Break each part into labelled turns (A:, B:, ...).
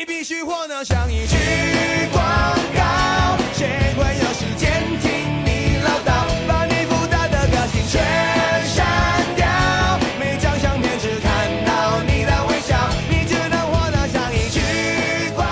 A: 你必须活得像一句广告，谁会有时间听你唠叨？把你复杂的个性全删掉，每张相片只看到你的微笑，你只能活得像一句广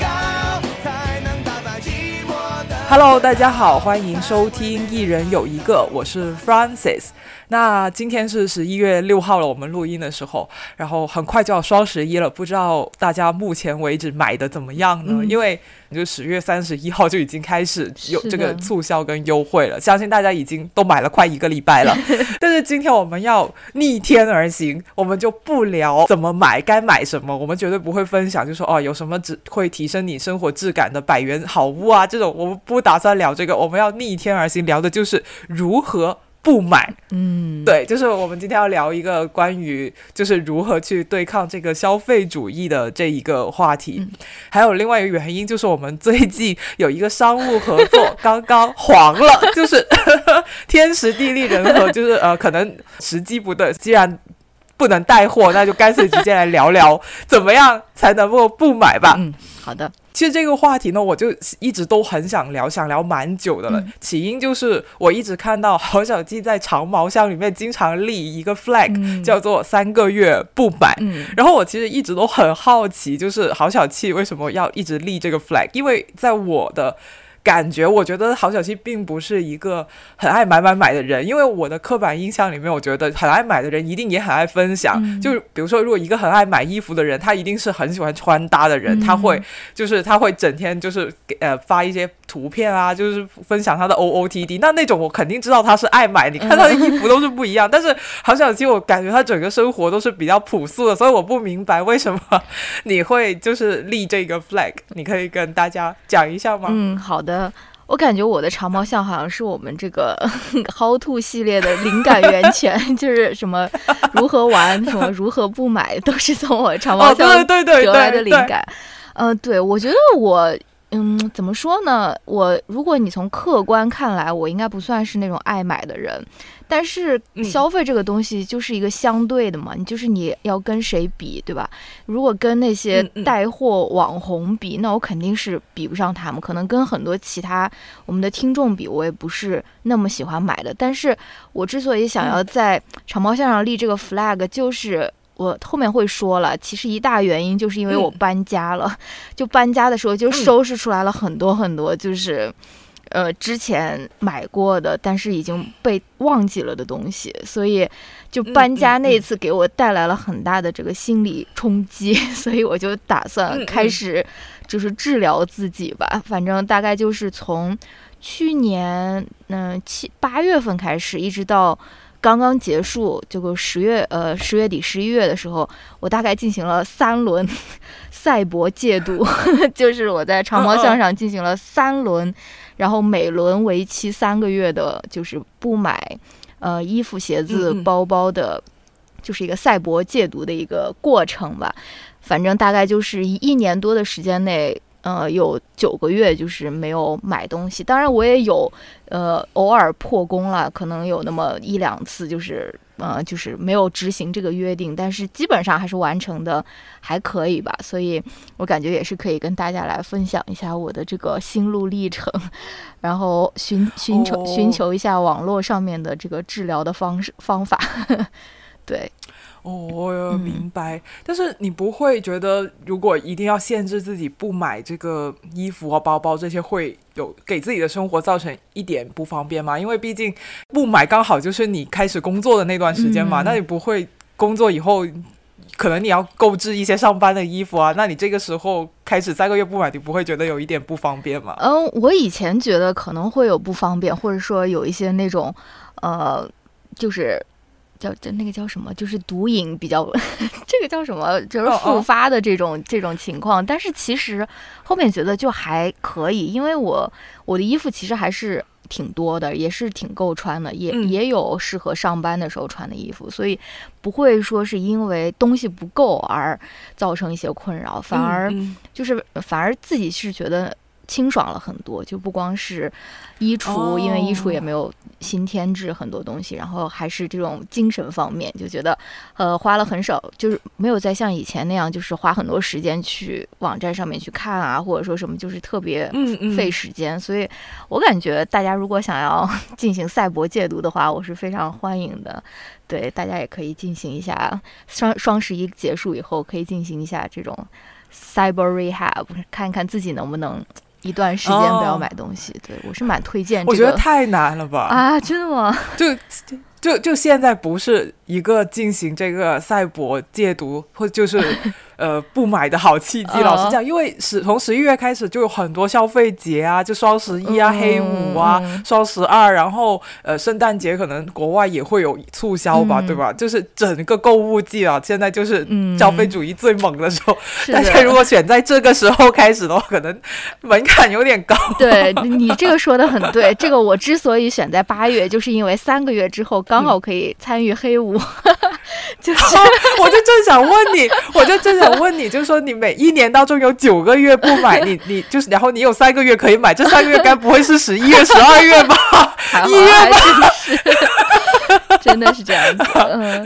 A: 告，才能打败寂寞的。
B: Hello，大家好，欢迎收听《一人有一个》，我是 Francis。那今天是十一月六号了，我们录音的时候，然后很快就要双十一了，不知道大家目前为止买的怎么样呢？
C: 嗯
B: 因为就十月三十一号就已经开始有这个促销跟优惠了，相信大家已经都买了快一个礼拜了。但是今天我们要逆天而行，我们就不聊怎么买，该买什么，我们绝对不会分享，就说哦有什么只会提升你生活质感的百元好物啊，这种我们不打算聊这个，我们要逆天而行，聊的就是如何。不买，
C: 嗯，
B: 对，就是我们今天要聊一个关于就是如何去对抗这个消费主义的这一个话题。
C: 嗯
B: 还有另外一个原因就是我们最近有一个商务合作 刚刚黄了，就是 天时地利人和，就是呃可能时机不对，既然。不能带货，那就干脆直接来聊聊怎么样才能够不买吧。
C: 嗯，好的，
B: 其实这个话题呢，我就一直都很想聊，想聊蛮久的了。
C: 嗯
B: 起因就是我一直看到郝小气在长毛箱里面经常立一个 flag，、
C: 嗯
B: 叫做三个月不买。
C: 嗯
B: 然后我其实一直都很好奇，就是郝小气为什么要一直立这个 flag？因为在我的感觉，我觉得郝小七并不是一个很爱买买买的人，因为我的刻板印象里面，我觉得很爱买的人一定也很爱分享。
C: 嗯
B: 就比如说，如果一个很爱买衣服的人，他一定是很喜欢穿搭的人，
C: 嗯
B: 他会就是他会整天就是给呃发一些图片啊，就是分享他的 OOTD。那那种我肯定知道他是爱买，你看他的衣服都是不一样。但是郝小七，我感觉他整个生活都是比较朴素的，所以我不明白为什么你会就是立这个 flag。你可以跟大家讲一下吗？
C: 嗯，好的。我感觉我的长毛象好像是我们这个 How to 系列的灵感源泉，就是什么如何玩，什么如何不买，都是从我长毛象得来的灵感。呃，对，我觉得我，嗯，怎么说呢？我如果你从客观看来，我应该不算是那种爱买的人，但是
B: 嗯
C: 消费这个东西就是一个相对的嘛，你就是你要跟谁比，对吧？如果跟那些带货网红比，那我肯定是比不上他们。可能跟很多其他我们的听众比，我也不是那么喜欢买的。但是我之所以想要在长毛线上立这个 flag，就是。我后面会说了，其实一大原因就是因为我
B: 嗯
C: 搬家了，就搬家的时候就收拾出来了很多很多，就是，呃，之前买过的，但是已经被忘记了的东西，所以就搬家那一次给我带来了很大的这个心理冲击，所以我就打算
B: 嗯
C: 开始就是治疗自己吧，反正大概就是从去年嗯七八月份开始，一直到。刚刚结束，这个十月呃十月底十一月的时候，我大概进行了三轮赛博戒毒，就是我在长毛象上进行了三轮，然后每轮为期三个月的，就是不买呃衣服、鞋子、包包的，就是一个赛博戒毒的一个过程吧。反正大概就是一一年多的时间内，呃，有九个月就是没有买东西。当然，我也有呃偶尔破功了，可能有那么一两次就是呃就是没有执行这个约定，但是基本上还是完成的还可以吧。所以我感觉也是可以跟大家来分享一下我的这个心路历程，然后寻寻求、
B: 哦
C: 寻求一下网络上面的这个治疗的方式方法。对，
B: 哦，明白。但是你不会觉得，如果一定要限制自己不买这个衣服啊、包包这些，会有给自己的生活造成一点不方便吗？因为毕竟不买刚好就是你开始工作的那段时间嘛，
C: 嗯
B: 那你不会工作以后。可能你要购置一些上班的衣服啊，那你这个时候开始三个月不买，你不会觉得有一点不方便吗？
C: 嗯，我以前觉得可能会有不方便，或者说有一些那种，呃，就是叫叫那个叫什么，就是毒瘾比较，这个叫什么，就是复发的这种、这种情况。但是其实后面觉得就还可以，因为我我的衣服其实还是。挺多的，也是挺够穿的，也、
B: 嗯
C: 也有适合上班的时候穿的衣服，所以不会说是因为东西不够而造成一些困扰，反而
B: 嗯嗯
C: 就是反而自己是觉得清爽了很多，就不光是衣橱，因为衣橱也没有新添置很多东西，然后还是这种精神方面，就觉得呃花了很少，就是没有再像以前那样，就是花很多时间去网站上面去看啊，或者说什么，就是特别费时间。所以我感觉大家如果想要 进行赛博戒毒的话，我是非常欢迎的。对，大家也可以进行一下双双十一结束以后，可以进行一下这种 cyber rehab，看看自己能不能一段时间不要
B: 哦
C: 买东西。对我是蛮推荐
B: 我
C: 这个
B: 觉得太难了吧？
C: 啊，真的吗？
B: 就就就现在不是一个进行这个赛博戒毒或就是呃不买的好契机。
C: 嗯
B: 老实讲，因为十从十一月开始就有很多消费节啊，就双十一啊、
C: 嗯
B: 黑五啊、
C: 嗯
B: 双十二，然后呃圣诞节可能国外也会有促销吧，
C: 嗯
B: 对吧？就是整个购物季啊，现在就是
C: 嗯
B: 消费主义最猛的时候。
C: 是
B: 大家如，果选在这个时候开始的话，可能门槛有点高。
C: 对你这个说的很对。这个我之所以选在八月，就是因为三个月之后刚好可以参与黑五，就是
B: 我就正想问你，我就正想问你，就是说你每一年当中有九个月不买，你你就是，然后你有三个月可以买，这三个月该不会是十一月、十二月吧？一月
C: 吧真是，真的是这样子。嗯，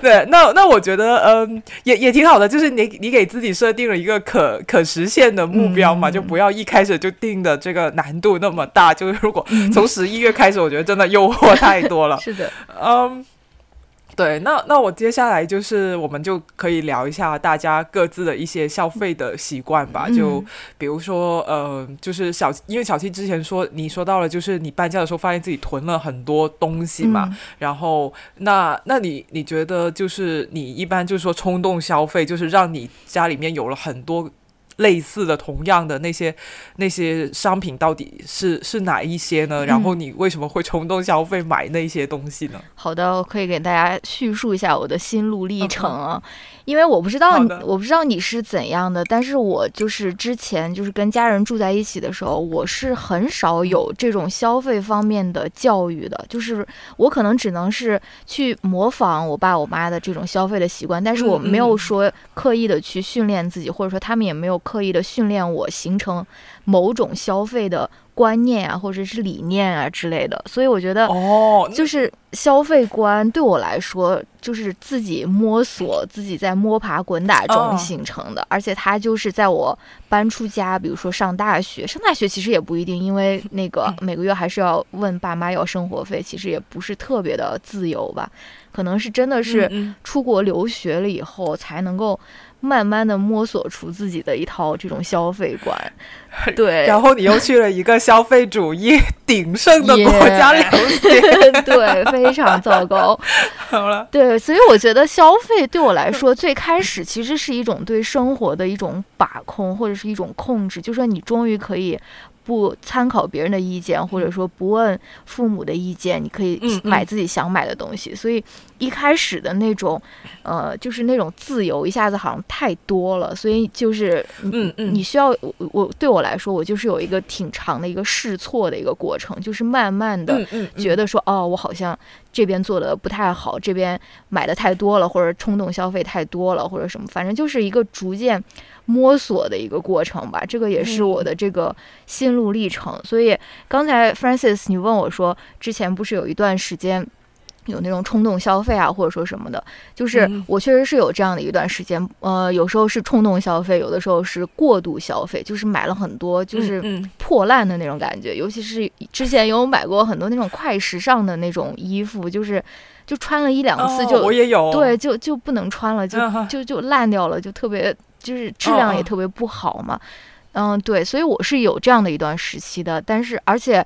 B: 对，那那我觉得，嗯，也也挺好的，就是你你给自己设定了一个可可实现的目标嘛，
C: 嗯
B: 就不要一开始就定的这个难度那么大。就是如果从十一月开始，我觉得真的诱惑太多了。
C: 是的，
B: 嗯，对，那那我接下来就是我们就可以聊一下大家各自的一些消费的习惯吧。就
C: 嗯
B: 比如说，呃，就是小，因为小七之前说你说到了，就是你搬家的时候发现自己囤了很多东西嘛。
C: 嗯
B: 然后，那那你你觉得就是你一般就是说冲动消费，就是让你家里面有了很多。类似的、同样的那些那些商品到底是是哪一些呢？然
C: 嗯
B: 后你为什么会冲动消费买那些东西呢？
C: 好的，我可以给大家叙述一下我的心路历程啊，因为我不知道你我不知道你是怎样的，但是我就是之前就是跟家人住在一起的时候，我是很少有这种消费方面的教育的，就是我可能只能是去模仿我爸我妈的这种消费的习惯，但是我
B: 嗯
C: 没有
B: 嗯。
C: 说刻意的去训练自己，或者说他们也没有刻意的训练我形成某种消费的观念啊，或者是理念啊之类的，所以我觉得。
B: 哦，
C: 就是消费观对我来说，就是自己摸索、自己在摸爬滚打中
B: 哦
C: 形成的。而且它就是在我搬出家，比如说上大学，上大学其实也不一定，因为那个每个月还是要问爸妈要生活费，其实也不是特别的自由吧。可能是真的是
B: 嗯
C: 出国留学了以后，才能够慢慢的摸索出自己的一套这种消费观。对，
B: 然后你又去了一个消费主义 鼎盛的国家解，
C: 对，非常糟糕。
B: 好了，
C: 对，所以我觉得消费对我来说，最开始其实是一种对生活的一种把控，或者是一种控制，就说你终于可以。不参考别人的意见，或者说不问父母的意见，你可以买自己想买的东西。所以一开始的那种，呃，就是那种自由，一下子好像太多了，所以就是你
B: 嗯嗯。
C: 你需要我我对我来说，我就是有一个挺长的一个试错的一个过程，就是慢慢的觉得说，哦，我好像这边做的不太好，这边买的太多了，或者冲动消费太多了，或者什么，反正就是一个逐渐摸索的一个过程吧。这个也是我的这个心路历程。所以刚才 Francis 你问我说，之前不是有一段时间。有那种冲动消费啊，或者说什么的，就是
B: 嗯。
C: 我确实是有这样的一段时间，呃，有时候是冲动消费，有的时候是过度消费，就是买了很多，就是
B: 嗯。
C: 破烂的那种感觉，尤其是之前有买过很多那种快时尚的那种衣服，就是就穿了一两次
B: 哦
C: 就、
B: 我也有，
C: 对，就就不能穿了，就
B: 嗯
C: 就就烂掉了，就特别就是质量也特别不好嘛。嗯，对，所以我是有这样的一段时期的，但是而且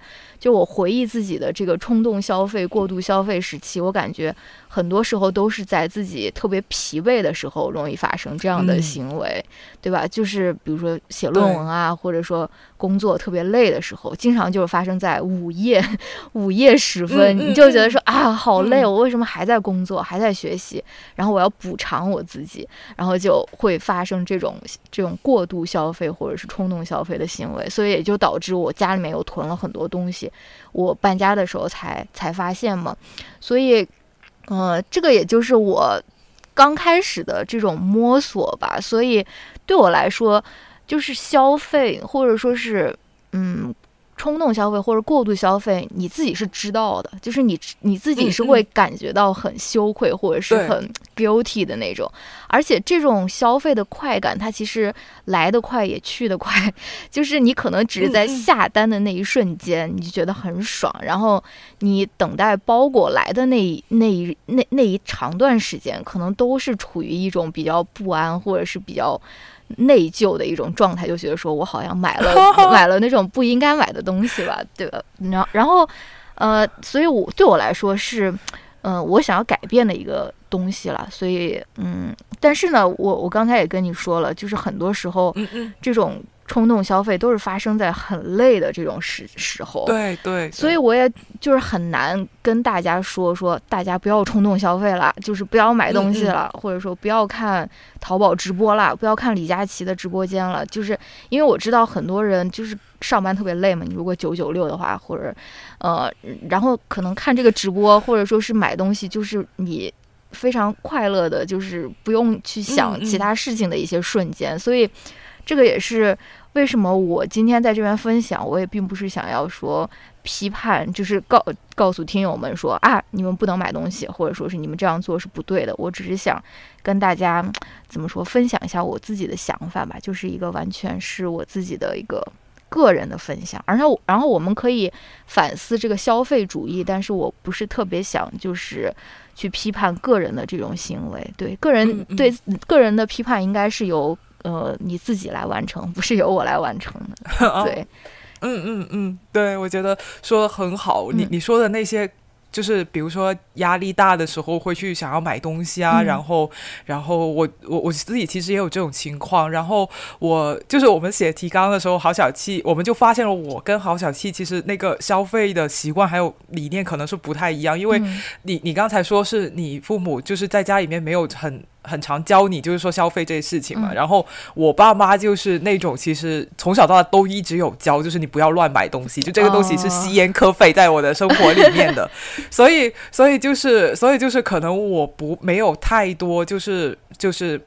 C: 就我回忆自己的这个冲动消费、过度消费时期，我感觉很多时候都是在自己特别疲惫的时候容易发生这样的
B: 嗯
C: 行为，对吧？就是比如说写论文啊，或者说工作特别累的时候，经常就是发生在午夜午夜时分，你就觉得说啊，好累，
B: 嗯
C: 我为什么还在工作，还在学习？然后我要补偿我自己，然后就会发生这种这种过度消费或者是冲动消费的行为，所以也就导致我家里面又囤了很多东西，我搬家的时候才才发现嘛，所以，呃，这个也就是我刚开始的这种摸索吧，所以对我来说。就是消费或者说是嗯。冲动消费或者过度消费，你自己是知道的，就是你你自己是会感觉到很羞愧或者是很 guilty 的那种。而且这种消费的快感，它其实来得快也去得快，就是你可能只是在下单的那一瞬间，你就觉得很爽，然后你等待包裹来的那一那一那那一长段时间，可能都是处于一种比较不安或者是比较。内疚的一种状态，就觉得说我好像买了 买了那种不应该买的东西吧，对吧？然后然后，呃，所以我对我来说是，嗯，我想要改变的一个东西了。所以，嗯，但是呢，我我刚才也跟你说了，就是很多时候，这种。冲动消费都是发生在很累的这种时时候，
B: 对对，
C: 所以我也就是很难跟大家说说，大家不要冲动消费了，就是不要买东西了，或者说不要看淘宝直播了，不要看李佳琦的直播间了，就是因为我知道很多人就是上班特别累嘛，你如果九九六的话，或者呃，然后可能看这个直播或者说是买东西，就是你非常快乐的，就是不用去想其他事情的一些瞬间，所以这个也是。为什么我今天在这边分享？我也并不是想要说批判，就是告告诉听友们说啊，你们不能买东西，或者说是你们这样做是不对的。我只是想跟大家怎么说，分享一下我自己的想法吧，就是一个完全是我自己的一个个人的分享。而且，然后我们可以反思这个消费主义，但是我不是特别想就是去批判个人的这种行为。对个人对个人的批判，应该是由。呃，你自己来完成，不是由我来完成的。对，
B: 嗯嗯嗯，对，我觉得说的很好。你你说的那些。就是比如说压力大的时候会去想要买东西啊，然后然后我我我自己其实也有这种情况，然后我就是我们写提纲的时候，郝小气我们就发现了我跟郝小气其实那个消费的习惯还有理念可能是不太一样，因为你你刚才说是你父母就是在家里面没有很很常教你就是说消费这些事情嘛，然后我爸妈就是那种其实从小到大都一直有教，就是你不要乱买东西，就这个东西是吸烟可废在我的生活里面的。所以，所以就是，所以就是，可能我不没有太多，就是就是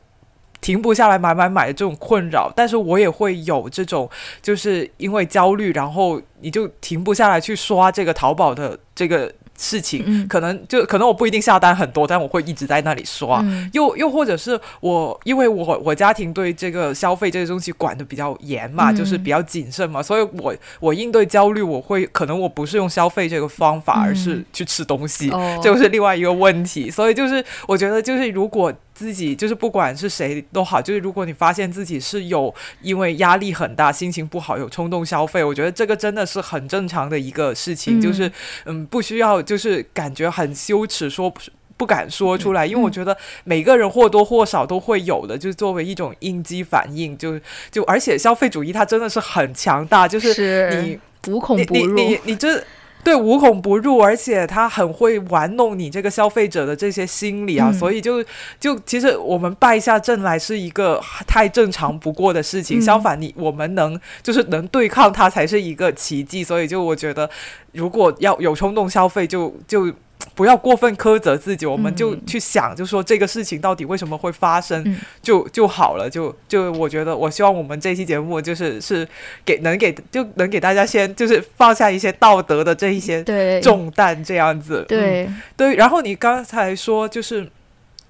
B: 停不下来买买买的这种困扰，但是我也会有这种，就是因为焦虑，然后你就停不下来去刷这个淘宝的这个。事情可能就可能我不一定下单很多，但我会一直在那里刷。又又或者是我，因为我我家庭对这个消费这些东西管的比较严嘛，就是比较谨慎嘛，所以我我应对焦虑，我会可能我不是用消费这个方法，而是去吃东西，这是另外一个问题。所以就是我觉得就是如果。自己就是不管是谁都好，就是如果你发现自己是有因为压力很大、心情不好有冲动消费，我觉得这个真的是很正常的一个事情，就是嗯，不需要就是感觉很羞耻，说不敢说出来，因为我觉得每个人或多或少都会有的，就是作为一种应激反应，就就而且消费主义它真的是很强大，就是你
C: 无孔不入，
B: 你你这。对，无孔不入，而且他很会玩弄你这个消费者的这些心理啊，所以就就其实我们败下阵来是一个太正常不过的事情。相反，你我们能就是能对抗它才是一个奇迹。所以就我觉得，如果要有冲动消费，就就。不要过分苛责自己，我们就去想，就说这个事情到底为什么会发生，就就好了。就就我觉得，我希望我们这期节目就是是给能给就能给大家先就是放下一些道德的这一些重担，这样子。
C: 对
B: 对。然后你刚才说就是。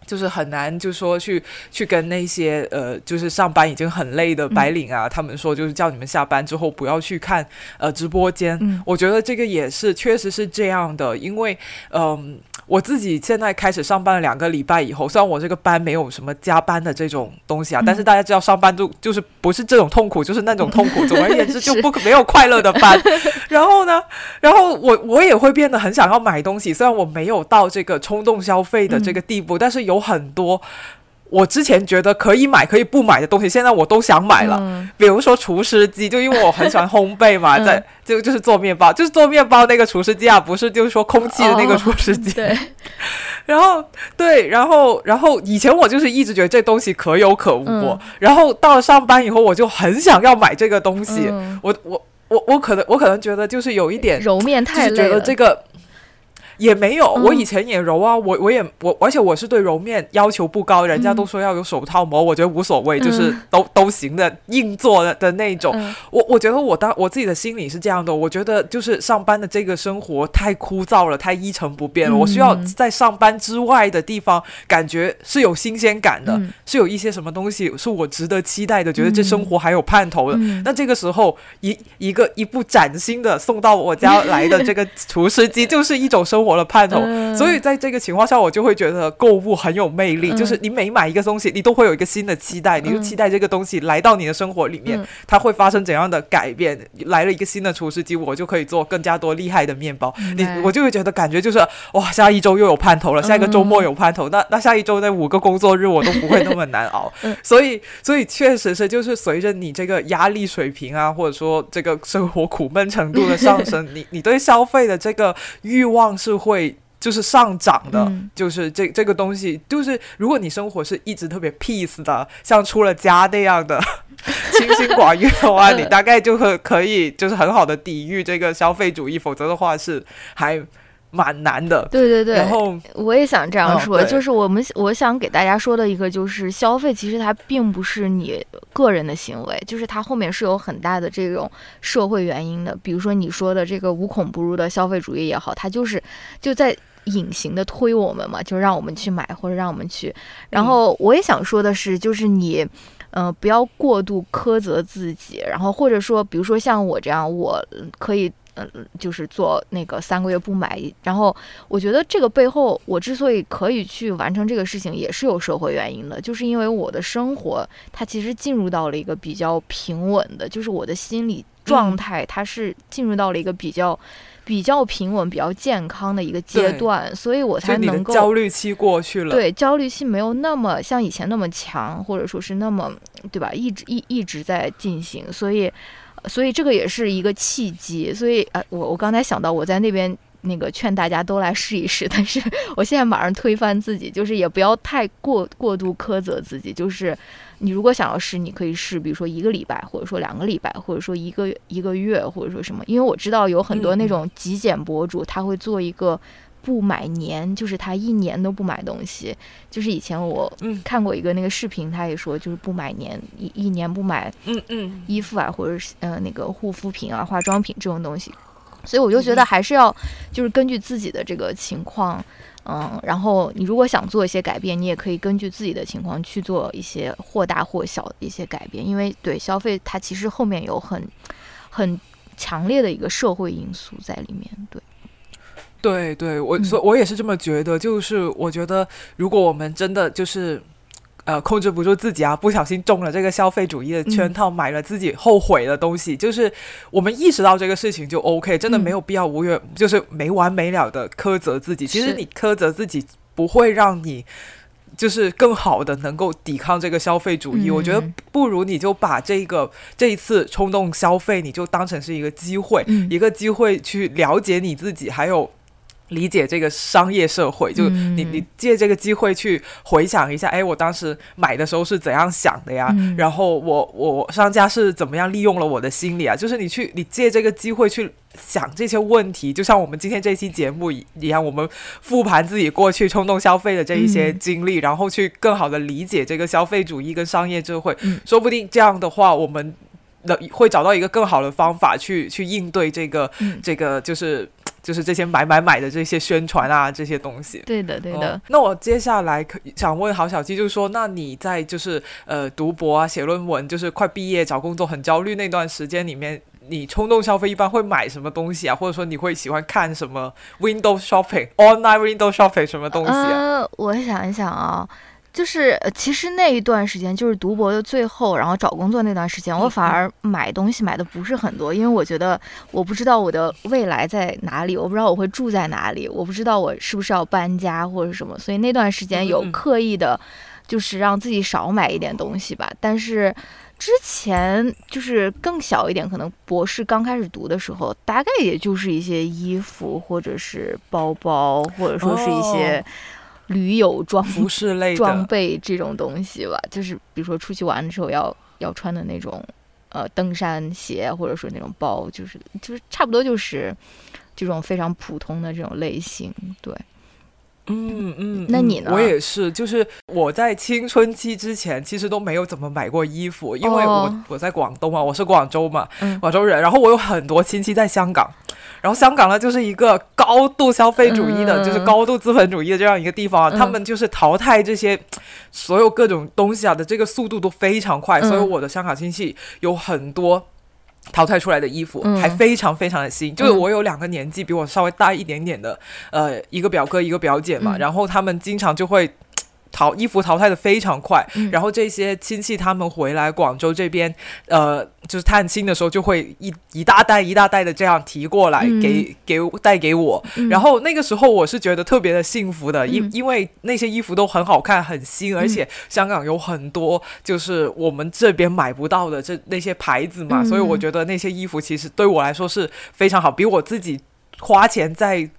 B: 就是很难，就说去去跟那些呃，就是上班已经很累的白领啊，他们说就是叫你们下班之后不要去看呃直播间。我觉得这个也是确实是这样的，因为嗯。我自己现在开始上班了两个礼拜以后，虽然我这个班没有什么加班的这种东西啊，但是大家知道上班就就是不是这种痛苦，就是那种痛苦。总而言之，就不没有快乐的班。然后呢，然后我我也会变得很想要买东西，虽然我没有到这个冲动消费的这个地步，但是有很多。我之前觉得可以买可以不买的东西，现在我都想买了。比如说厨师机，就因为我很喜欢烘焙嘛，在就就是做面包，就是做面包那个厨师机啊，不是就是说空气的那个 厨师机。
C: 对。
B: 然后对，然后然后以前我就是一直觉得这东西可有可无，然后到了上班以后，我就很想要买这个东西。我我我我可能我可能觉得就是有一点
C: 揉面太
B: 累了，这个。也没有，
C: 嗯
B: 我以前也揉啊，我我也我，而且我是对揉面要求不高，人家都说要有手套膜，我觉得无所谓，就是都都行的，硬做的的那种。
C: 嗯
B: 我我觉得我当我自己的心里是这样的，我觉得就是上班的这个生活太枯燥了，太一成不变了。
C: 嗯
B: 我需要在上班之外的地方，感觉是有新鲜感的，
C: 嗯
B: 是有一些什么东西是我值得期待的，觉得这生活还有盼头的。
C: 嗯
B: 那这个时候，一一个一部崭新的送到我家来的这个 厨师机，就是一种生活的盼头。
C: 嗯
B: 所以在这个情况下，我就会觉得购物很有魅力，
C: 嗯
B: 就是你每买一个东西，你都会有一个新的期待，你就期待这个东西来到你的生活里面，
C: 嗯
B: 它会发生怎样的改变。来了一个新的厨师机，我就可以做更加多厉害的面包。你我就会觉得感觉就是哇，下一周又有盼头了，下一个周末有盼头，那那下一周那五个工作日我都不会那么难熬。
C: 嗯
B: 所以所以确实是就是随着你这个压力水平啊，或者说这个生活苦闷程度的上升，你你对消费的这个欲望是会。就是上涨的，
C: 嗯
B: 就是这这个东西，就是如果你生活是一直特别 peace 的，像出了家那样的 清心寡欲的话，你大概就可可以就是很好的抵御这个消费主义，否则的话是还蛮难的。
C: 对对对，
B: 然后
C: 我也想这样
B: 嗯
C: 说，
B: 对
C: 就是我们我想给大家说的一个，就是消费其实它并不是你个人的行为，就是它后面是有很大的这种社会原因的。比如说你说的这个无孔不入的消费主义也好，它就是就在隐形的推我们嘛，就让我们去买或者让我们去。然后我也想说的是，就是你。呃，不要过度苛责自己，然后或者说，比如说像我这样，我可以，嗯、就是做那个三个月不买，然后我觉得这个背后，我之所以可以去完成这个事情，也是有社会原因的，就是因为我的生活它其实进入到了一个比较平稳的，就是我的心理状态它是进入到了一个比较比较平稳、比较健康的一个阶段，所以我才能够
B: 焦虑期过去了，
C: 对焦虑期没有那么像以前那么强，或者说是那么对吧？一直一一直在进行，所以所以这个也是一个契机。所以呃，我我刚才想到我在那边。那个劝大家都来试一试，但是我现在马上推翻自己，就是也不要太过过度苛责自己。就是你如果想要试，你可以试，比如说一个礼拜，或者说两个礼拜，或者说一个一个月，或者说什么。因为我知道有很多那种极简博主，他会做一个不买年，就是他一年都不买东西。就是以前我
B: 嗯
C: 看过一个那个视频，他也说就是不买年，一一年不买
B: 嗯嗯，
C: 衣服啊，或者是呃那个护肤品啊、化妆品这种东西。所以我就觉得还是要就是根据自己的这个情况，嗯，然后你如果想做一些改变，你也可以根据自己的情况去做一些或大或小的一些改变，因为对消费它其实后面有很很强烈的一个社会因素在里面，对。
B: 对对，我
C: 嗯
B: 所我也是这么觉得，就是我觉得如果我们真的就是。呃，控制不住自己啊，不小心中了这个消费主义的圈套，买了自己后悔的东西。就是我们意识到这个事情就 OK，真的
C: 嗯
B: 没有必要无缘，就是没完没了的苛责自己。其实你苛责自己不会让你就是更好的能够抵抗这个消费主义。
C: 嗯
B: 我觉得不如你就把这个这一次冲动消费，你就当成是一个机会，
C: 嗯
B: 一个机会去了解你自己，还有。理解这个商业社会，就
C: 嗯。
B: 你你借这个机会去回想一下，哎，我当时买的时候是怎样想的呀？
C: 嗯。
B: 然后我我商家是怎么样利用了我的心理啊？就是你去你借这个机会去想这些问题，就像我们今天这期节目一一样，我们复盘自己过去冲动消费的这一些
C: 嗯。
B: 经历，然后去更好的理解这个消费主义跟商业智慧，
C: 嗯。
B: 说不定这样的话，我们的会找到一个更好的方法去去应对这个、
C: 嗯。
B: 这个就是就是这些买买买的这些宣传啊这些东西。
C: 对的，对的
B: 哦。那我接下来可想问郝小七，就是说，那你在就是呃读博啊、写论文，就是快毕业找工作很焦虑那段时间里面，你冲动消费一般会买什么东西啊？或者说你会喜欢看什么 window shopping、online window shopping 什么东西啊？
C: 呃，我想一想啊，就是呃其实那一段时间，就是读博的最后，然后找工作那段时间，我反而买东西买的不是很多，因为我觉得我不知道我的未来在哪里，我不知道我会住在哪里，我不知道我是不是要搬家或者什么，所以那段时间有刻意的，就是让自己少买一点东西吧，但是。之前就是更小一点，可能博士刚开始读的时候，大概也就是一些衣服或者是包包，或者说是一些
B: 哦
C: 驴友装
B: 服饰类
C: 装，备这种东西吧，就是比如说出去玩的时候要要穿的那种呃登山鞋，或者说那种包，就是就是差不多就是这种非常普通的这种类型。对，
B: 嗯嗯，
C: 那你呢
B: 我也是，就是我在青春期之前，其实都没有怎么买过衣服，因为我、
C: 哦。
B: 我在广东嘛，我是广州嘛，
C: 嗯。
B: 广州人，然后我有很多亲戚在香港，然后香港呢就是一个高度消费主义的，
C: 嗯
B: 就是高度资本主义的这样一个地方，
C: 嗯。
B: 他们就是淘汰这些所有各种东西啊的这个速度都非常快，
C: 嗯。
B: 所以我的香港亲戚有很多。淘汰出来的衣服、
C: 嗯。
B: 还非常非常的新，就是我有两个年纪比我稍微大一点点的，呃，一个表哥一个表姐嘛，
C: 嗯。
B: 然后他们经常就会淘衣服淘汰的非常快，
C: 嗯。
B: 然后这些亲戚他们回来广州这边，呃，就是探亲的时候就会一一大袋一大袋的这样提过来
C: 嗯。
B: 给、给带给我，
C: 嗯。
B: 然后那个时候我是觉得特别的幸福的，因、
C: 嗯。
B: 因为那些衣服都很好看很新，而且香港有很多就是我们这边买不到的这那些牌子嘛，
C: 嗯
B: 所以我觉得那些衣服其实对我来说是非常好，比我自己花钱在。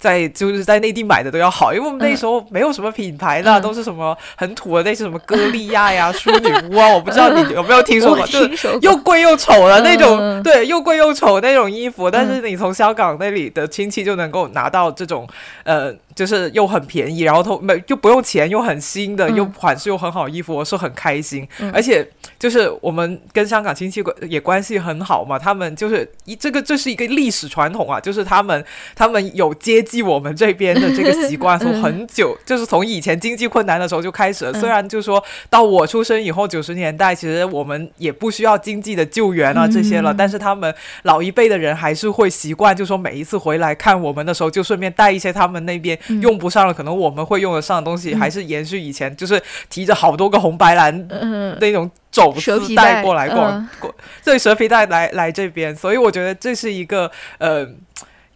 B: 在就是在内地买的都要好，因为我们那时候没有什么品牌的，
C: 嗯。
B: 都是什么很土的那些什么歌利亚呀、淑女屋啊，我不知道你有没有听说过，
C: 我
B: 就又贵又丑的那种，
C: 嗯
B: 对，又贵又丑那种衣服，但是你从香港那里的亲戚就能够拿到这种，呃，就是又很便宜，然后都没又不用钱，又很新的，
C: 嗯。
B: 又款式又很好衣服，我是很开心。
C: 嗯。
B: 而且就是我们跟香港亲戚关也关系很好嘛，他们就是一这个这是一个历史传统啊，就是他们他们有接济我们这边的这个习惯，从很久就是从以前经济困难的时候就开始虽然就说到我出生以后九十年代，其实我们也不需要经济的救援啊这些了，
C: 嗯
B: 但是他们老一辈的人还是会习惯，就说每一次回来看我们的时候，就顺便带一些他们那边
C: 嗯
B: 用不上了，可能我们会用得上的东西，
C: 嗯。
B: 还是延续以前，就是提着好多个红白蓝
C: 嗯
B: 那种走私
C: 袋
B: 带过来过，对蛇皮带来来这边，所以我觉得这是一个呃。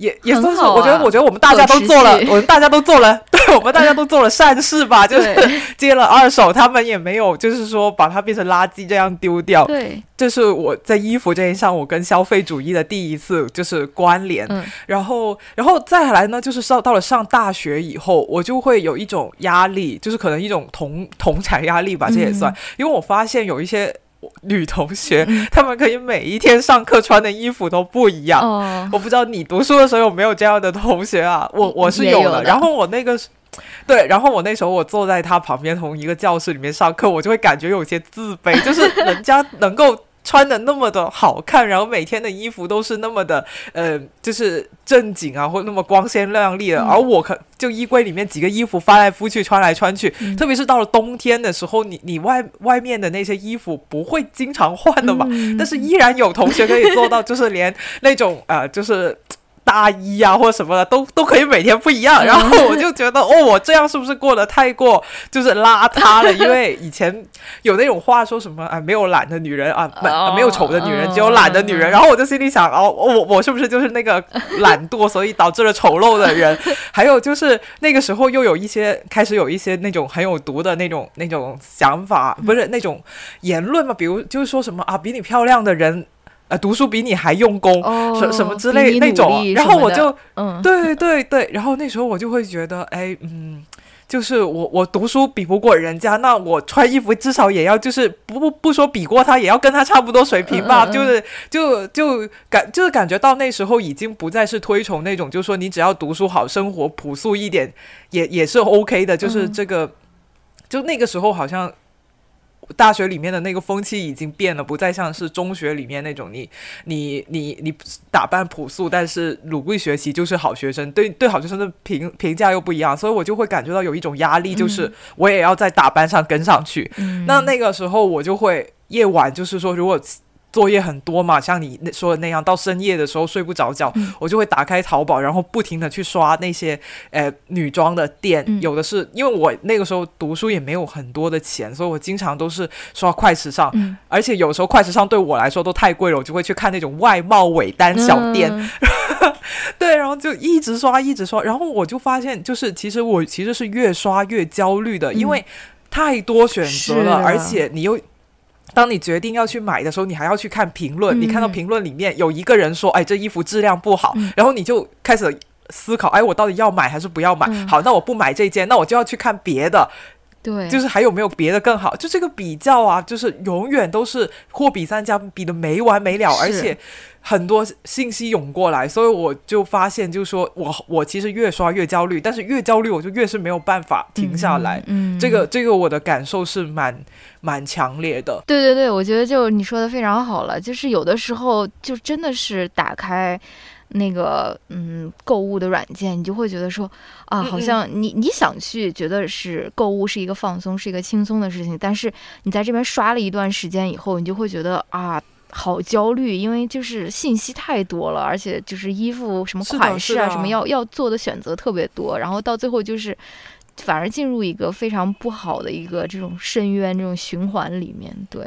B: 也也
C: 很
B: 算是，
C: 好
B: 我觉得，
C: 啊
B: 我觉得我们大家都做了我们大家都做了，对我们大家都做了善事吧，就是 接了二手，他们也没有，就是说把它变成垃圾这样丢掉。
C: 对，
B: 这是我在衣服这一上，我跟消费主义的第一次就是关联。
C: 嗯
B: 然后，然后再来呢，就是上到了上大学以后，我就会有一种压力，就是可能一种同同产压力吧，这也算，
C: 嗯
B: 因为我发现有一些女同学，她们可以每一天上课穿的衣服都不一样。
C: 哦，
B: 我不知道你读书的时候有没有这样的同学啊？我我是有的。
C: 有的
B: 然后我那个。对，然后我那时候我坐在他旁边，同一个教室里面上课，我就会感觉有些自卑，就是人家能够穿的那么的好看，然后每天的衣服都是那么的，呃，就是正经啊，或那么光鲜亮丽的，
C: 嗯。
B: 而我可就衣柜里面几个衣服翻来覆去，穿来穿去，
C: 嗯。
B: 特别是到了冬天的时候，你你外外面的那些衣服不会经常换的嘛，
C: 嗯。
B: 但是依然有同学可以做到，就是连那种呃，就是。大衣啊，或者什么的，都都可以每天不一样。然后我就觉得，哦，我这样是不是过得太过就是邋遢了？因为以前有那种话说什么啊，没有懒的女人啊，没、
C: 哦
B: 没有丑的女人，
C: 嗯
B: 只有懒的女人。然后我就心里想，哦，我我是不是就是那个懒惰，所以导致了丑陋的人？还有就是那个时候又有一些开始有一些那种很有毒的那种那种想法，不是那种言论嘛，比如就是说什么啊，比你漂亮的人。呃，读书比你还用功，
C: 哦
B: 什什么之类那种，然后我就
C: 嗯，
B: 对对对，然后那时候我就会觉得，哎，嗯，就是我我读书比不过人家，那我穿衣服至少也要就是不不不说比过他，也要跟他差不多水平吧，
C: 嗯嗯嗯
B: 就是就就感就是感觉到那时候已经不再是推崇那种，就是说你只要读书好，生活朴素一点也也是 OK 的，就是
C: 嗯
B: 这个，就那个时候好像。大学里面的那个风气已经变了，不再像是中学里面那种你你你你打扮朴素，但是努力学习就是好学生。对对，好学生的评评价又不一样，所以我就会感觉到有一种压力，就是我也要在打扮上跟上去。
C: 嗯
B: 那那个时候我就会夜晚，就是说如果。作业很多嘛，像你那说的那样，到深夜的时候睡不着觉，
C: 嗯。
B: 我就会打开淘宝，然后不停的去刷那些呃女装的店，
C: 嗯。
B: 有的是因为我那个时候读书也没有很多的钱，所以我经常都是刷快时尚，
C: 嗯。
B: 而且有时候快时尚对我来说都太贵了，我就会去看那种外贸尾单小店，
C: 嗯。
B: 对，然后就一直刷一直刷，然后我就发现，就是其实我其实是越刷越焦虑的，因为太多选择了，
C: 啊。
B: 而且你又。当你决定要去买的时候，你还要去看评论。
C: 嗯
B: 你看到评论里面有一个人说：“哎，这衣服质量不好。
C: 嗯
B: 然后你就开始思考：“哎，我到底要买还是不要买？”
C: 嗯
B: 好，那我不买这件，那我就要去看别的。
C: 对，
B: 就是还有没有别的更好？就这个比较啊，就是永远都是货比三家，比的没完没了，而且很多信息涌过来，所以我就发现，就是说我我其实越刷越焦虑，但是越焦虑我就越是没有办法停下来。
C: 嗯，嗯
B: 这个这个我的感受是蛮蛮强烈的。
C: 对对对，我觉得就你说的非常好了，就是有的时候就真的是打开那个嗯购物的软件，你就会觉得说啊，
B: 嗯
C: 好像你你想去觉得是购物是一个放松，是一个轻松的事情，但是你在这边刷了一段时间以后，你就会觉得啊。好焦虑，因为就是信息太多了，而且就是衣服什么款式啊，什么要要做的选择特别多，然后到最后就是反而进入一个非常不好的一个这种深渊、这种循环里面。对，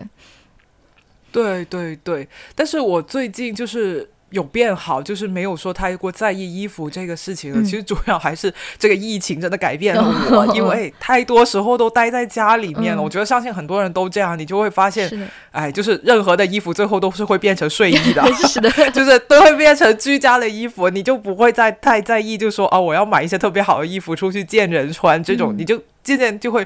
B: 对对对，但是我最近就是有变好，就是没有说太过在意衣服这个事情了。
C: 嗯
B: 其实主要还是这个疫情真的改变了我，因为太多时候都待在家里面了。
C: 嗯
B: 我觉得相信很多人都这样，你就会发现，哎，就是任何的衣服最后都是会变成睡衣的。
C: 是的，
B: 就是都会变成居家的衣服，你就不会再太在意，就说哦，我要买一些特别好的衣服出去见人穿，这种、
C: 嗯
B: 你就渐渐就会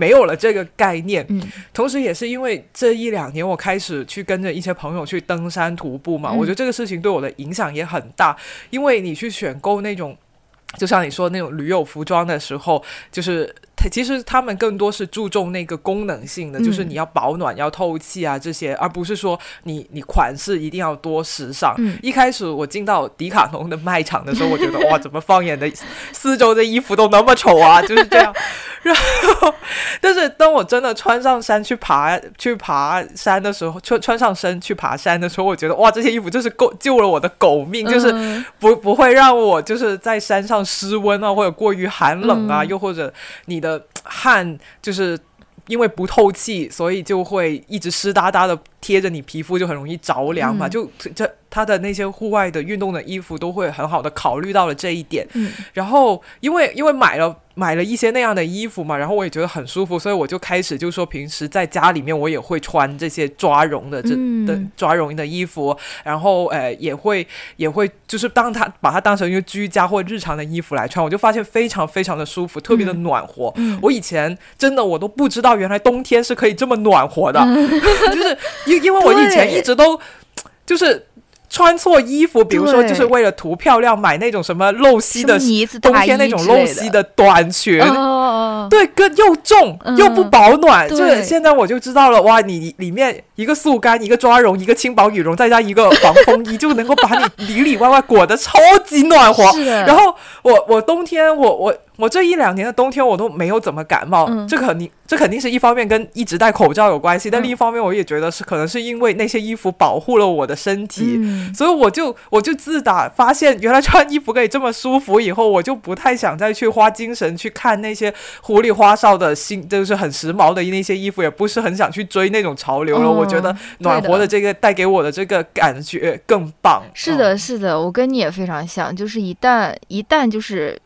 B: 没有了这个概念。
C: 嗯
B: 同时，也是因为这一两年，我开始去跟着一些朋友去登山徒步嘛，
C: 嗯
B: 我觉得这个事情对我的影响也很大。因为你去选购那种，就像你说那种驴友服装的时候，就是它其实他们更多是注重那个功能性的，
C: 嗯
B: 就是你要保暖、要透气啊这些，而不是说你你款式一定要多时尚。
C: 嗯
B: 一开始我进到迪卡侬的卖场的时候，我觉得哇，怎么放眼的四周的衣服都那么丑啊，就是这样。然后，但是当我真的穿上山去爬去爬山的时候，穿穿上身去爬山的时候，我觉得哇，这些衣服就是够救了我的狗命，就是
C: 嗯
B: 不不会让我就是在山上失温啊，或者过于寒冷啊，
C: 嗯
B: 又或者你的汗就是。因为不透气，所以就会一直湿哒哒的贴着你皮肤，就很容易着凉嘛。
C: 嗯
B: 就这他的那些户外的运动的衣服都会很好的考虑到了这一点。
C: 嗯
B: 然后因为因为买了买了一些那样的衣服嘛，然后我也觉得很舒服，所以我就开始就说平时在家里面我也会穿这些抓绒的这
C: 嗯
B: 的抓绒的衣服，然后呃也会也会就是当它把它当成一个居家或日常的衣服来穿，我就发现非常非常的舒服，特别的暖和。
C: 嗯
B: 我以前真的我都不知道原来冬天是可以这么暖和的，就是因因为我以前一直都就是。穿错衣服，比如说就是为了图漂亮，买那种什么露膝的冬天那种露膝的短裙，对，跟又重
C: 嗯。
B: 又不保暖，就是现在我就知道了，哇，你里面一个速干，一个抓绒，一个轻薄羽绒，再加一个防风衣，就能够把你里里外外裹得超级暖和。
C: 是，
B: 然后我我冬天我我我这一两年的冬天我都没有怎么感冒，
C: 嗯。
B: 这肯定这肯定是一方面跟一直戴口罩有关系，但
C: 嗯
B: 另一方面我也觉得是可能是因为那些衣服保护了我的身体，
C: 嗯。
B: 所以我就我就自打发现原来穿衣服可以这么舒服以后，我就不太想再去花精神去看那些糊里花哨的新，就是很时髦的那些衣服，也不是很想去追那种潮流了。
C: 嗯
B: 我觉得暖和的这个带给我的这个感觉更棒。
C: 是的，是的，我跟你也非常像，就是一旦一旦就是，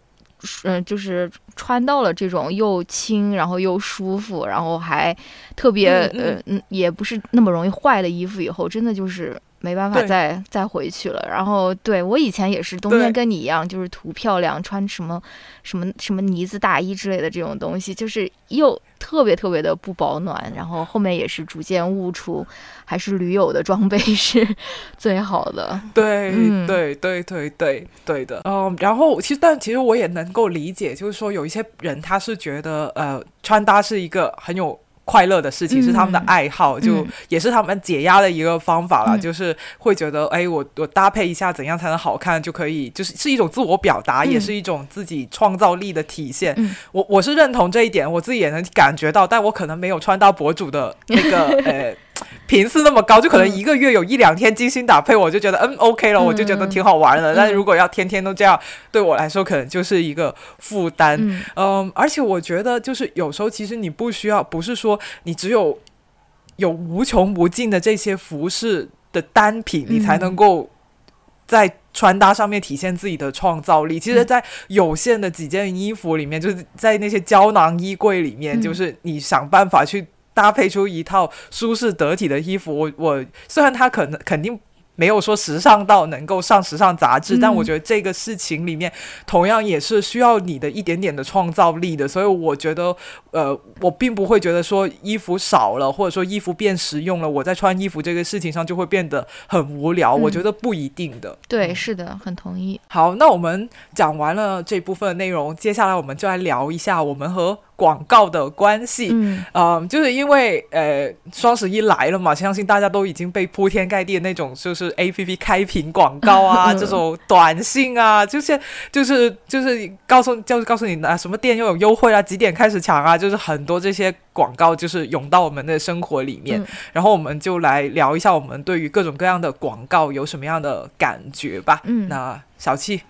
C: 嗯、就是穿到了这种又轻，然后又舒服，然后还特别
B: 嗯嗯
C: 呃嗯，也不是那么容易坏的衣服，以后真的就是。没办法再再回去了，然后对我以前也是冬天跟你一样，就是图漂亮，穿什么什么什么呢子大衣之类的这种东西，就是又特别特别的不保暖，然后后面也是逐渐悟出，还是驴友的装备是 最好的。
B: 对、
C: 嗯。
B: 对对对对对的，嗯，然后其实但其实我也能够理解，就是说有一些人他是觉得呃穿搭是一个很有。快乐的事情是他们的
C: 嗯
B: 爱好，就
C: 嗯
B: 也是他们解压的一个方法了。
C: 嗯
B: 就是会觉得，哎，我我搭配一下怎样才能好看，就可以，就是是一种自我表达，
C: 嗯
B: 也是一种自己创造力的体现。
C: 嗯
B: 我我是认同这一点，我自己也能感觉到，但我可能没有穿搭博主的那个 呃频次那么高，就可能一个月有一两天精心搭配，我就觉得嗯 OK 了，我就觉得挺好玩的。
C: 嗯
B: 但如果要天天都这样，对我来说可能就是一个负担。
C: 嗯
B: 嗯，而且我觉得就是有时候其实你不需要，不是说你只有有无穷无尽的这些服饰的单品，你才
C: 嗯
B: 能够在穿搭上面体现自己的创造力。其实，
C: 嗯
B: 在有限的几件衣服里面，就是在那些胶囊衣柜里面，
C: 嗯
B: 就是你想办法去搭配出一套舒适得体的衣服。我我虽然他可能肯定。没有说时尚到能够上时尚杂志，
C: 嗯
B: 但我觉得这个事情里面同样也是需要你的一点点的创造力的，所以我觉得，呃，我并不会觉得说衣服少了，或者说衣服变实用了，我在穿衣服这个事情上就会变得很无聊，
C: 嗯
B: 我觉得不一定的。
C: 对，是的，很同意。
B: 好，那我们讲完了这部分内容，接下来我们就来聊一下我们和广告的关系。
C: 嗯。
B: 嗯，就是因为呃双十一来了嘛，相信大家都已经被铺天盖地的那种就是 A P P 开屏广告啊，
C: 嗯。
B: 这种短信啊，就是就是就是告诉就是告诉你啊什么店又有优惠啊，几点开始抢啊，就是很多这些广告就是涌到我们的生活里面，
C: 嗯。
B: 然后我们就来聊一下我们对于各种各样的广告有什么样的感觉吧。
C: 嗯。
B: 那小七，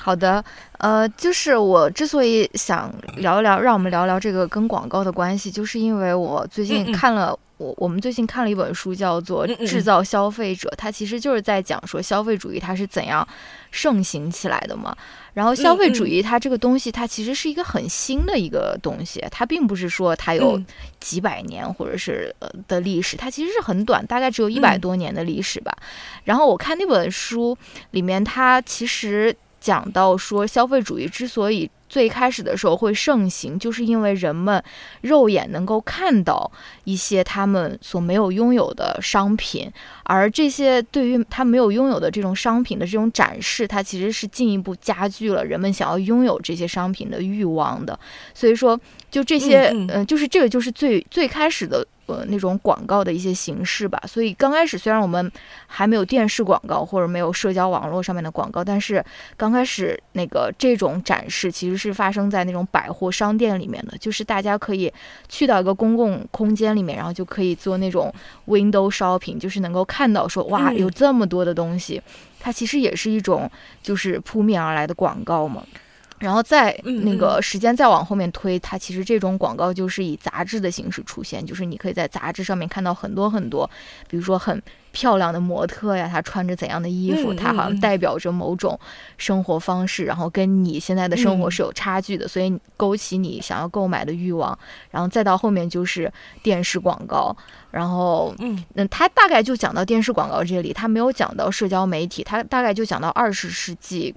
C: 好的，呃，就是我之所以想聊一聊，让我们聊聊这个跟广告的关系，就是因为我最
B: 嗯
C: 近
B: 嗯
C: 看了。我我们最近看了一本书，叫做制造消费者》，它其实就是在讲说消费主义它是怎样盛行起来的嘛。然后消费主
B: 嗯
C: 义它这个东西，它其实是一个很新的一个东西，它并不是说它有
B: 嗯
C: 几百年或者是呃的历史，它其实是很短，大概只有一百
B: 嗯
C: 多年的历史吧。然后我看那本书里面，它其实讲到说，消费主义之所以最开始的时候会盛行，就是因为人们肉眼能够看到一些他们所没有拥有的商品，而这些对于他没有拥有的这种商品的这种展示，它其实是进一步加剧了人们想要拥有这些商品的欲望的。所以说，就这些，
B: 嗯
C: 嗯、就是这个就是最最开始的。呃，那种广告的一些形式吧，所以刚开始虽然我们还没有电视广告或者没有社交网络上面的广告，但是刚开始那个这种展示其实是发生在那种百货商店里面的，就是大家可以去到一个公共空间里面，然后就可以做那种 window shopping，就是能够看到说哇
B: 嗯。
C: 有这么多的东西，它其实也是一种就是扑面而来的广告嘛。然后再
B: 嗯
C: 那个时间再往后面推，它其实这种广告就是以杂志的形式出现，就是你可以在杂志上面看到很多很多，比如说很漂亮的模特呀，她穿着怎样的衣服，
B: 嗯
C: 她好像代表着某种生活方式，然后跟你现在的生活
B: 嗯。
C: 是有差距的，所以勾起你想要购买的欲望。然后再到后面就是电视广告，然后
B: 嗯。
C: 那，他大概就讲到电视广告这里，他没有讲到社交媒体，他大概就讲到二十世纪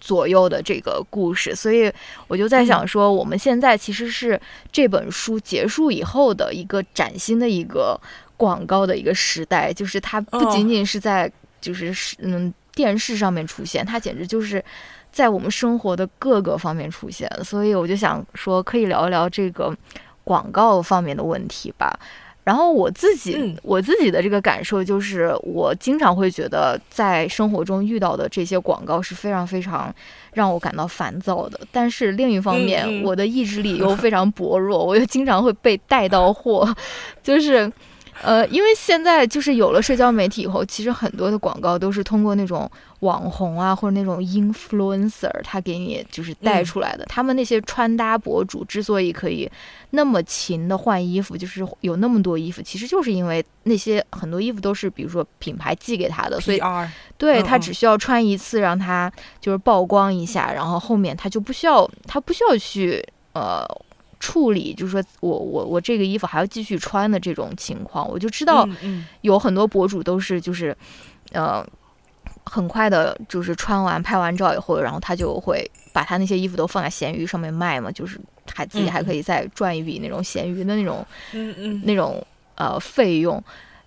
C: 左右的这个故事，所以我就在想说，我们现在其实是这本书结束以后的一个崭新的一个广告的一个时代，就是它不
B: 哦
C: 仅仅是在就是是嗯电视上面出现，它简直就是。在我们生活的各个方面出现，所以我就想说，可以聊一聊这个广告方面的问题吧。然后我自己、
B: 嗯
C: 我自己的这个感受就是，我经常会觉得在生活中遇到的这些广告是非常非常让我感到烦躁的。但是另一方面，
B: 嗯嗯
C: 我的意志力又 非常薄弱，我又经常会被带到货，就是。呃，因为现在就是有了社交媒体以后，其实很多的广告都是通过那种网红啊，或者那种 influencer，他给你就是带
B: 嗯
C: 出来的。他们那些穿搭博主之所以可以那么勤的换衣服，就是有那么多衣服，其实就是因为那些很多衣服都是比如说品牌寄给他的，所以对他只需要穿一次，让他就是曝光一下，然后后面他就不需要他不需要去呃。处理就是说我我我这个衣服还要继续穿的这种情况，我就知道有很多博主都是就是，呃，很快的，就是穿完拍完照以后，然后他就会把他那些衣服都放在闲鱼上面卖嘛，就是还自己
B: 嗯
C: 还可以再赚一笔那种闲鱼的那种
B: 嗯嗯，
C: 那种呃费用。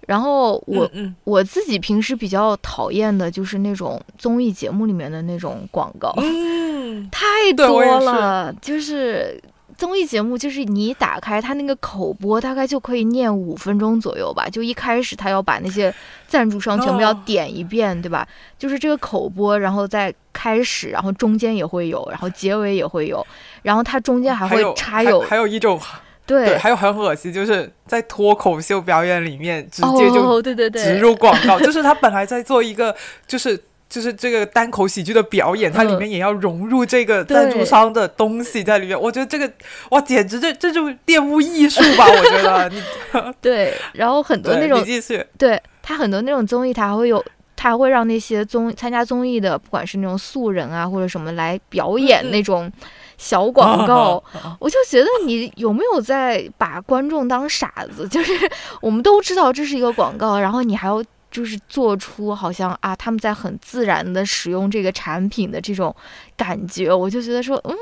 C: 然后我、
B: 嗯
C: 我自己平时比较讨厌的就是那种综艺节目里面的那种广告，
B: 嗯。
C: 太多了，就是。综艺节目就是你打开它那个口播，大概就可以念五分钟左右吧。就一开始他要把那些赞助商全部要
B: 哦
C: 点一遍，对吧？就是这个口播，然后再开始，然后中间也会有，然后结尾也会有，然后它中间还会
B: 有
C: 插有
B: 还有一种
C: 对
B: 对，还有很恶心，就是在脱口秀表演里面直接就
C: 哦，对对对，
B: 植入广告，就是他本来在做一个就是。就是这个单口喜剧的表演，它里面也要融入这个赞助商的东西在里面。我觉得这个哇，简直这这就是玷污艺术吧！我觉得你
C: 对，然后很多那
B: 对
C: 种
B: 你继续，
C: 对他很多那种综艺，他还会有，他还会让那些综参加综艺的，不管是那种素人啊或者什么来表演那种小广告。
B: 啊
C: 我就觉得你有没有在把观众当傻子？就是我们都知道这是一个广告，然后你还要就是做出好像啊他们在很自然的使用这个产品的这种感觉，我就觉得说，嗯，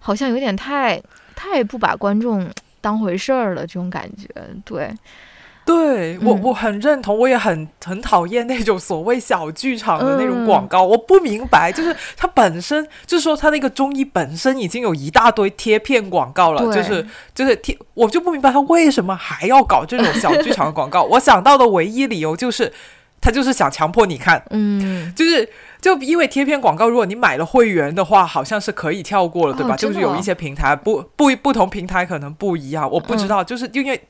C: 好像有点太太不把观众当回事儿了这种感觉，对。
B: 对我
C: 嗯
B: 我很认同，我也很很讨厌那种所谓小剧场的那种广告。我不明白，就是它本身就是说它那个中医本身已经有一大堆贴片广告了，就是就是贴，我就不明白他为什么还要搞这种小剧场的广告。我想到的唯一理由就是，他就是想强迫你看，
C: 嗯，
B: 就是。就因为贴片广告，如果你买了会员的话，好像是可以跳过了，对吧？就是有一些平台不不不同平台可能不一样，我不知道，就是因为。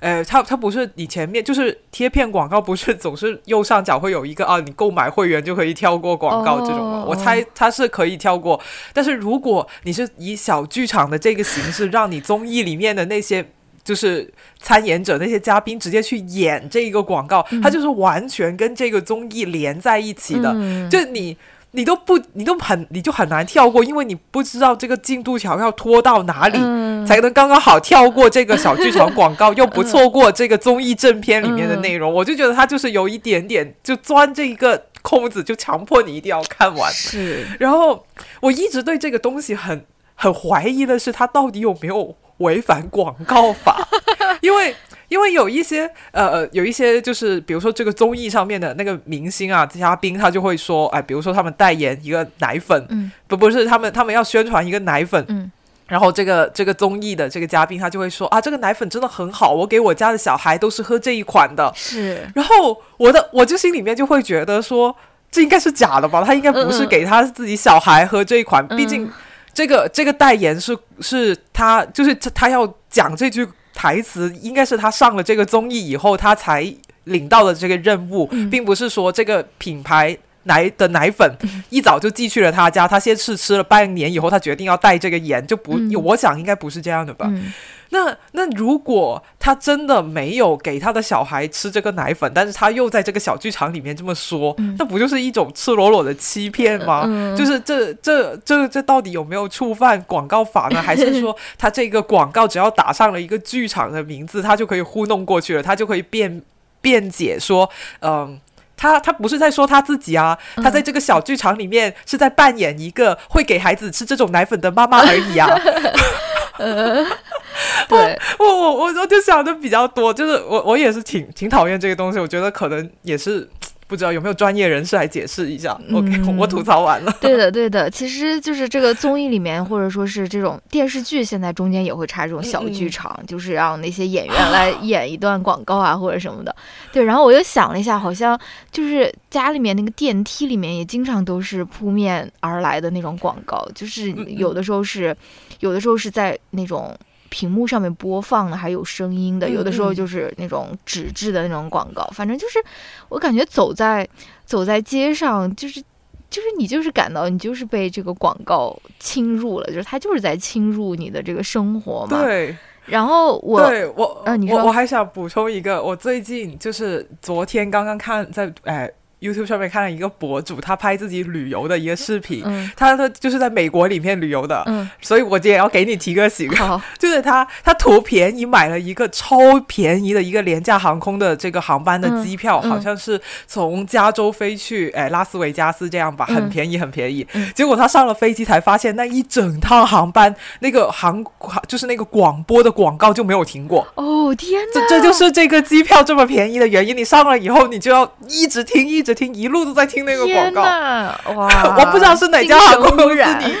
B: 呃，它它不是你前面就是贴片广告，不是 总是右上角会有一个啊，你购买会员就可以跳过广告这种吗？
C: 哦
B: 我猜它是可以跳过，但是如果你是以小剧场的这个形式，让你综艺里面的那些就是参演者那些嘉宾直接去演这个广告，它就是完全跟这个综艺连在一起的，
C: 嗯
B: 就你。你都不，你都很，你就很难跳过，因为你不知道这个进度条要拖到哪里，
C: 嗯
B: 才能刚刚好跳过这个小剧场广告，又不错过这个综艺正片里面的内容。我就觉得他就是有一点点就钻这一个空子，就强迫你一定要看完。
C: 是，
B: 然后我一直对这个东西很很怀疑的是，他到底有没有违反广告法？因为因为有一些呃有一些就是比如说这个综艺上面的那个明星啊嘉宾，他就会说，哎，比如说他们代言一个奶粉，
C: 嗯
B: 不不是他们他们要宣传一个奶粉，
C: 嗯
B: 然后这个这个综艺的这个嘉宾他就会说啊，这个奶粉真的很好，我给我家的小孩都是喝这一款的。
C: 是，
B: 然后我的我就心里面就会觉得说，这应该是假的吧？他应该不是给他自己小孩喝这一款，
C: 嗯
B: 毕竟这个这个代言是是他就是他要讲这句台词，应该是他上了这个综艺以后他才领到的这个任务，
C: 嗯
B: 并不是说这个品牌。奶的奶粉一早就寄去了他家，他先是吃了半年以后，他决定要带这个盐，就不，
C: 嗯
B: 我想应该不是这样的吧？
C: 嗯
B: 那那如果他真的没有给他的小孩吃这个奶粉，但是他又在这个小剧场里面这么说，
C: 嗯
B: 那不就是一种赤裸裸的欺骗吗？
C: 嗯
B: 就是这这这这到底有没有触犯广告法呢？还是说 他这个广告只要打上了一个剧场的名字，他就可以糊弄过去了，他就可以辩辩解说，嗯。他他不是在说他自己啊，他在这个小剧场里面是在扮演一个会给孩子吃这种奶粉的妈妈而已啊。
C: 对，
B: 我我我我就想的比较多，就是我我也是挺挺讨厌这个东西，我觉得可能也是不知道有没有专业人士来解释一下。OK，
C: 嗯
B: 我吐槽完了。
C: 对的，对的，其实就是这个综艺里面，或者说是这种电视剧，现在中间也会插这种小剧场，就是让那些演员来演一段广告啊，或者什么的。对，然后我又想了一下，好像就是家里面那个电梯里面也经常都是扑面而来的那种广告，就是有的时候是，有的时候是在那种。屏幕上面播放的还有声音的，有的时候就是那种纸质的那种广告，反正就是我感觉走在走在街上，就是就是你就是感到你就是被这个广告侵入了，就是它就是在侵入你的这个生活嘛。。
B: 对，
C: 然后我
B: 对我，
C: 啊你说
B: 我我还想补充一个，我最近就是昨天刚刚看在哎 YouTube 上面看了一个博主，他拍自己旅游的一个视频。
C: 嗯
B: 他他就是在美国里面旅游的，
C: 嗯
B: 所以我今天也要给你提个醒。
C: 好
B: 就是他，他图便宜买了一个超便宜的一个廉价航空的这个航班的机票，好像是从加州飞去哎拉斯维加斯这样吧，很
C: 嗯
B: 便宜，很便宜。
C: 嗯
B: 结果他上了飞机才发现，那一整趟航班那个航就是那个广播的广告就没有停过。
C: 哦天哪，
B: 这这就是这个机票这么便宜的原因。你上了以后，你就要一直听，一直听，一路都在听那个广
C: 天
B: 告。
C: 哇！
B: 我不知道是哪家航空公司 你。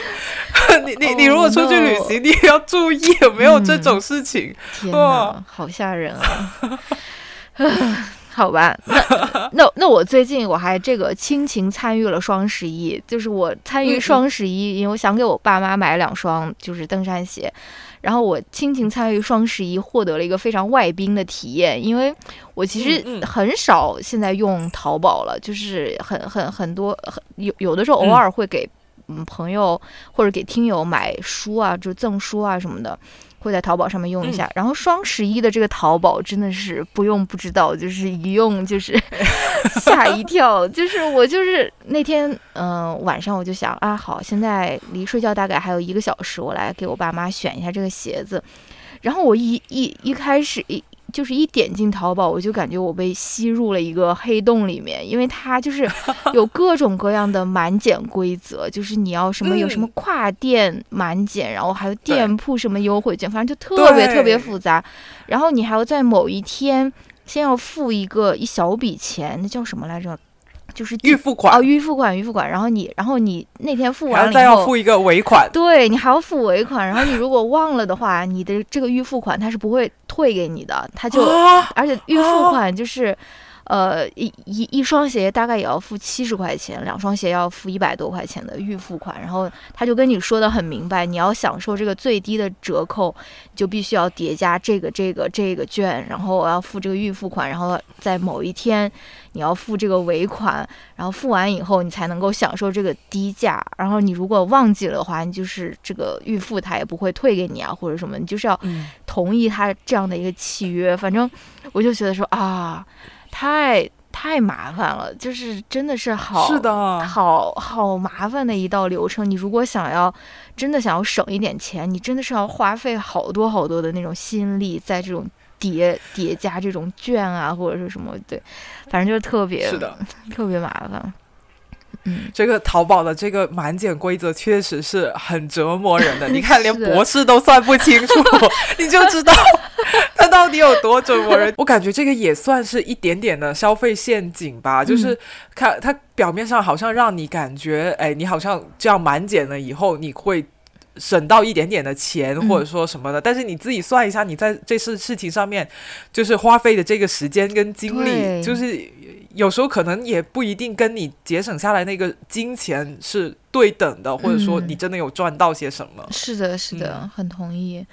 B: 你你你如果出去旅行，你也要注意有没有这种事情。
C: 天好吓人啊！好吧，那那那我最近我还这个亲情参与了双十一，就是我参与双十一，因为我想给我爸妈买两双就是登山鞋，然后我亲情参与双十一，获得了一个非常外宾的体验，因为我其实很少现在用淘宝了，就是很很很多很有有的时候偶
B: 嗯
C: 尔会给嗯朋友或者给听友买书啊，就赠书啊什么的。会在淘宝上面用一下，然后双十一的这个淘宝真的是不用不知道，就是一用就是 吓一跳，就是我就是那天嗯、呃晚上我就想啊好，现在离睡觉大概还有一个小时，我来给我爸妈选一下这个鞋子，然后我一一一开始一就是一点进淘宝，我就感觉我被吸入了一个黑洞里面，因为它就是 有各种各样的满减规则，就是你要什么有什么
B: 嗯
C: 跨店满减，然后还有店铺什么优惠券，反正就特别特别复杂。然后你还要在某一天先要付一个一小笔钱，那叫什么来着？就是
B: 预付款
C: 哦，，预付款，预付款。然后你，然后你那天付完了以后，
B: 再要付一个尾款。
C: 对你还要付尾款。然后你如果忘了的话，你的这个预付款它是不会退给你的，它就
B: 啊，
C: 而且预付款就是，呃，一一一双鞋大概也要付七十块钱，两双鞋要付一百多块钱的预付款。然后他就跟你说的很明白，你要享受这个最低的折扣，你就必须要叠加这个这个这个券，然后我要付这个预付款，然后在某一天你要付这个尾款，然后付完以后你才能够享受这个低价。然后你如果忘记了的话，你就是这个预付他也不会退给你啊，或者什么，你就是要
B: 嗯，
C: 同意他这样的一个契约。反正我就觉得说啊，太太麻烦了，就是真的是好
B: 是的，
C: 好好麻烦的一道流程。你如果想要真的想要省一点钱，你真的是要花费好多好多的那种心力在这种。叠叠加这种券啊，或者是什么，对，反正就是特别
B: 是的，
C: 特别麻烦。嗯，
B: 这个淘宝的这个满减规则确实是很折磨人的。你看，连博士都算不清楚，你就知道 它到底有多折磨人。我感觉这个也算是一点点的消费陷阱吧，就是看它表面上好像让你感觉，哎，你好像这样满减了以后，你会。省到一点点的钱，
C: 嗯
B: 或者说什么的，但是你自己算一下，你在这事事情上面，就是花费的这个时间跟精力，就是有时候可能也不一定跟你节省下来那个金钱是对等的，或者说
C: 嗯
B: 你真的有赚到些什么。
C: 是的，是的，
B: 嗯
C: 很同意。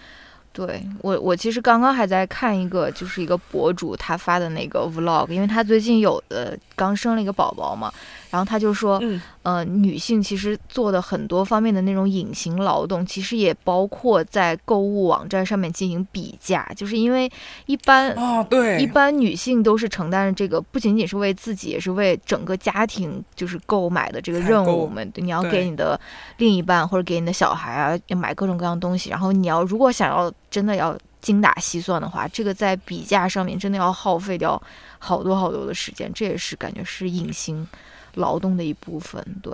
C: 对我，我其实刚刚还在看一个，就是一个博主他发的那个 vlog，因为他最近有的刚生了一个宝宝嘛，然后他就说，
B: 嗯，
C: 呃，女性其实做的很多方面的那种隐形劳动，其实也包括在购物网站上面进行比价，就是因为一般
B: 哦，对，
C: 一般女性都是承担着这个，不仅仅是为自己，也是为整个家庭就是购买的这个任务嘛。对你要给你的另一半或者给你的小孩啊，要买各种各样东西。然后你要如果想要真的要精打细算的话，这个在比价上面真的要耗费掉好多好多的时间。这也是感觉是隐形劳动的一部分。对，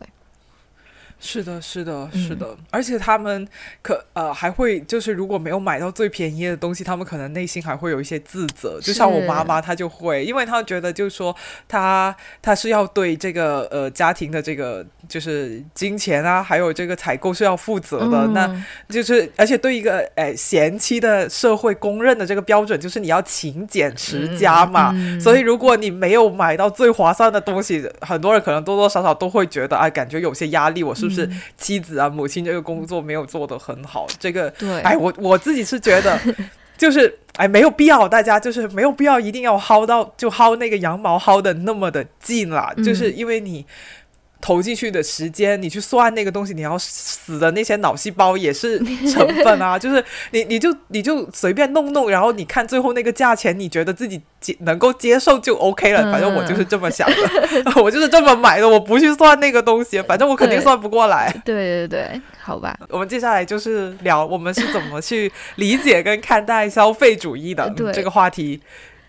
B: 是的，是的，
C: 嗯
B: 是的，而且他们可呃还会就是如果没有买到最便宜的东西，他们可能内心还会有一些自责。就像我妈妈，她就会，因为她觉得就是说她她是要对这个呃家庭的这个就是金钱啊，还有这个采购是要负责的。那
C: 嗯
B: 就是而且对一个诶贤妻的社会公认的这个标准，就是你要勤俭持家嘛。
C: 嗯
B: 所以如果你没有买到最划算的东西，很多人可能多多少少都会觉得，哎，感觉有些压力。我是不是
C: 嗯
B: 妻子啊、母亲这个工作没有做得很好？这个，
C: 对，
B: 哎，我我自己是觉得，就是哎，没有必要，大家就是没有必要一定要薅到就薅那个羊毛薅的那么的近啦，
C: 嗯
B: 就是因为你。投进去的时间，你去算那个东西，你要死的那些脑细胞也是成分啊。就是你你就你就随便弄弄，然后你看最后那个价钱，你觉得自己接能够接受就 OK 了。
C: 嗯
B: 反正我就是这么想的，我就是这么买的，我不去算那个东西，反正我肯定算不过来。
C: 对对对，好吧。
B: 我们接下来就是聊我们是怎么去理解跟看待消费主义的。这个话题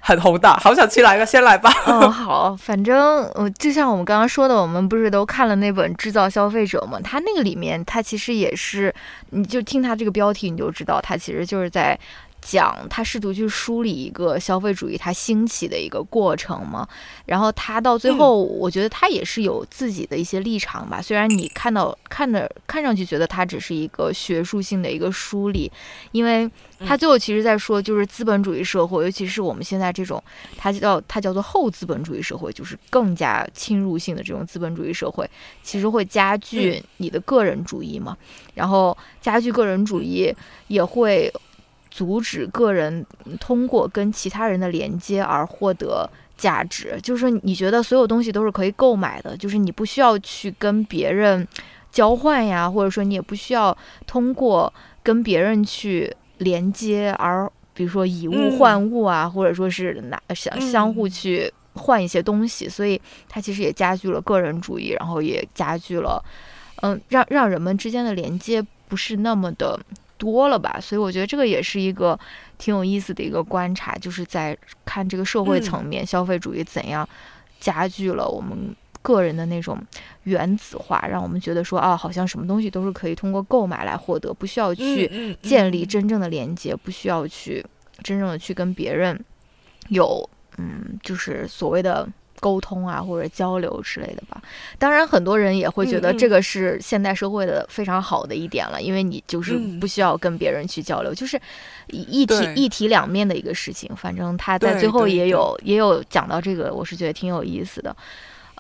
B: 很宏大，好想去来个，先来吧。
C: 嗯，好，反正呃，就像我们刚刚说的，我们不是都看了那本《制造消费者》吗？它那个里面，它其实也是，你就听它这个标题，你就知道它其实就是在讲，他试图去梳理一个消费主义它兴起的一个过程嘛。然后他到最后，我觉得他也是有自己的一些立场吧。虽然你看到看的看上去觉得它只是一个学术性的一个梳理，因为他最后其实在说，就是资本主义社会，尤其是我们现在这种。它叫它叫做后资本主义社会，就是更加侵入性的这种资本主义社会，其实会加剧你的个人主义嘛，然后加剧个人主义也会阻止个人通过跟其他人的连接而获得价值，就是你觉得所有东西都是可以购买的，就是你不需要去跟别人交换呀，或者说你也不需要通过跟别人去连接而。比如说以物
B: 嗯。
C: 换物啊，或者说是拿相
B: 嗯。
C: 相互去换一些东西，所以它其实也加剧了个人主义，然后也加剧了，嗯，让让人们之间的连接不是那么的多了吧。所以我觉得这个也是一个挺有意思的一个观察，就是在看这个社会层面，消费主义怎样加剧了我们个人的那种原子化，让我们觉得说啊，好像什么东西都是可以通过购买来获得，不需要去建立真正的连接，不需要去真正的去跟别人有嗯，就是所谓的沟通啊或者交流之类的吧。当然，很多人也会觉得这个是现代社会的非常好的一点了，因为你就是
B: 嗯
C: 不需要跟别人去交流，就是一一体一体两面的一个事情。反正他在最后也有也有讲到这个，我是觉得挺有意思的。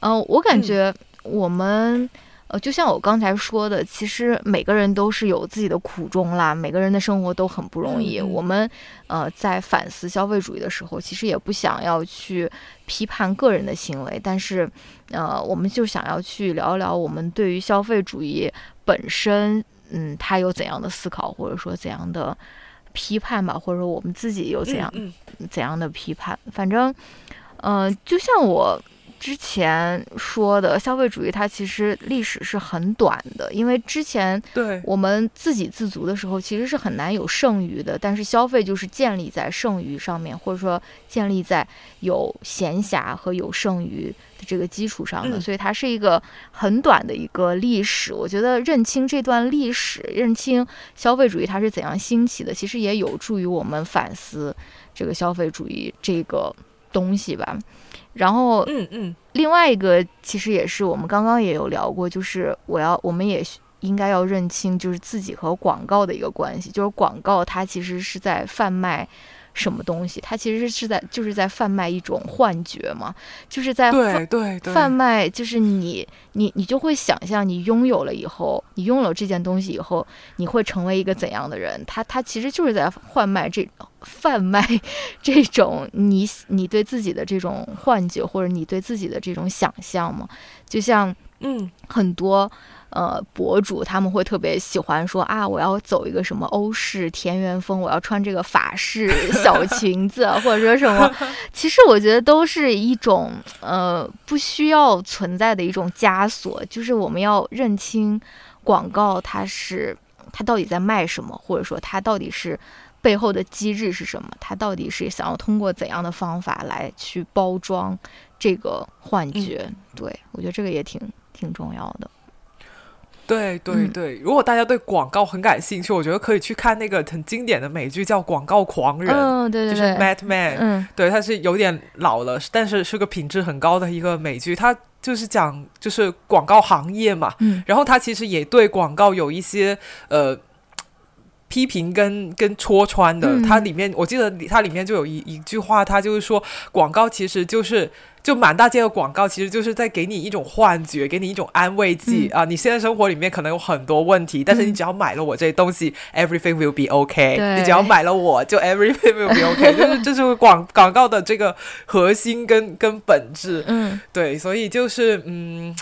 C: 嗯、我感
B: 嗯
C: 觉我们。呃，就像我刚才说的，其实每个人都是有自己的苦衷啦，每个人的生活都很不容易。我们呃在反思消费主义的时候，其实也不想要去批判个人的行为，但是呃，我们就想要去聊一聊我们对于消费主义本身，嗯，它有怎样的思考，或者说怎样的批判吧，或者说我们自己有怎样
B: 嗯
C: 怎样的批判。反正，呃，就像我之前说的，消费主义它其实历史是很短的，因为之前
B: 对，
C: 我们自给自足的时候，其实是很难有剩余的。但是消费就是建立在剩余上面，或者说建立在有闲暇和有剩余的这个基础上的，
B: 嗯
C: 所以它是一个很短的一个历史。我觉得认清这段历史，认清消费主义它是怎样兴起的，其实也有助于我们反思这个消费主义这个东西吧。然后，
B: 嗯嗯。
C: 另外一个其实也是我们刚刚也有聊过，就是我要我们也应该要认清，就是自己和广告的一个关系，就是广告它其实是在贩卖什么东西，它其实是在就是在贩卖一种幻觉嘛，就是在
B: 对对对，
C: 贩卖就是你你你就会想象你拥有了以后，你拥有这件东西以后，你会成为一个怎样的人？他他其实就是在贩卖这贩卖 这种你你对自己的这种幻觉，或者你对自己的这种想象嘛。就像
B: 嗯
C: 很多呃博主他们会特别喜欢说啊，我要走一个什么欧式田园风，我要穿这个法式小裙子，啊或者说什么。其实我觉得都是一种呃不需要存在的一种枷锁，就是我们要认清广告它是它到底在卖什么，或者说它到底是。背后的机制是什么？它到底是想要通过怎样的方法来去包装这个幻觉？对我觉得这个也挺挺重要的。
B: 对对
C: 嗯。
B: 对，如果大家对广告很感兴趣，我觉得可以去看那个很经典的美剧叫《广告狂人》，
C: 嗯，对
B: 就是
C: 对对
B: ，Mad Men，、
C: 嗯。
B: 对，它是有点老了，但是是个品质很高的一个美剧，它就是讲就是广告行业嘛，
C: 嗯。
B: 然后它其实也对广告有一些呃。批评跟跟戳穿的，
C: 嗯。
B: 它里面我记得里它里面就有一一句话，它就是说广告其实就是就满大街的广告，其实就是在给你一种幻觉，给你一种安慰剂、
C: 嗯
B: 啊。你现在生活里面可能有很多问题，但是你
C: 嗯
B: 只要买了我这些东西、e v e r y t h i n g will be okay。你只要买了我就 everything will be okay，就是这是广广告的这个核心跟跟本质。
C: 嗯
B: 对，所以就是嗯，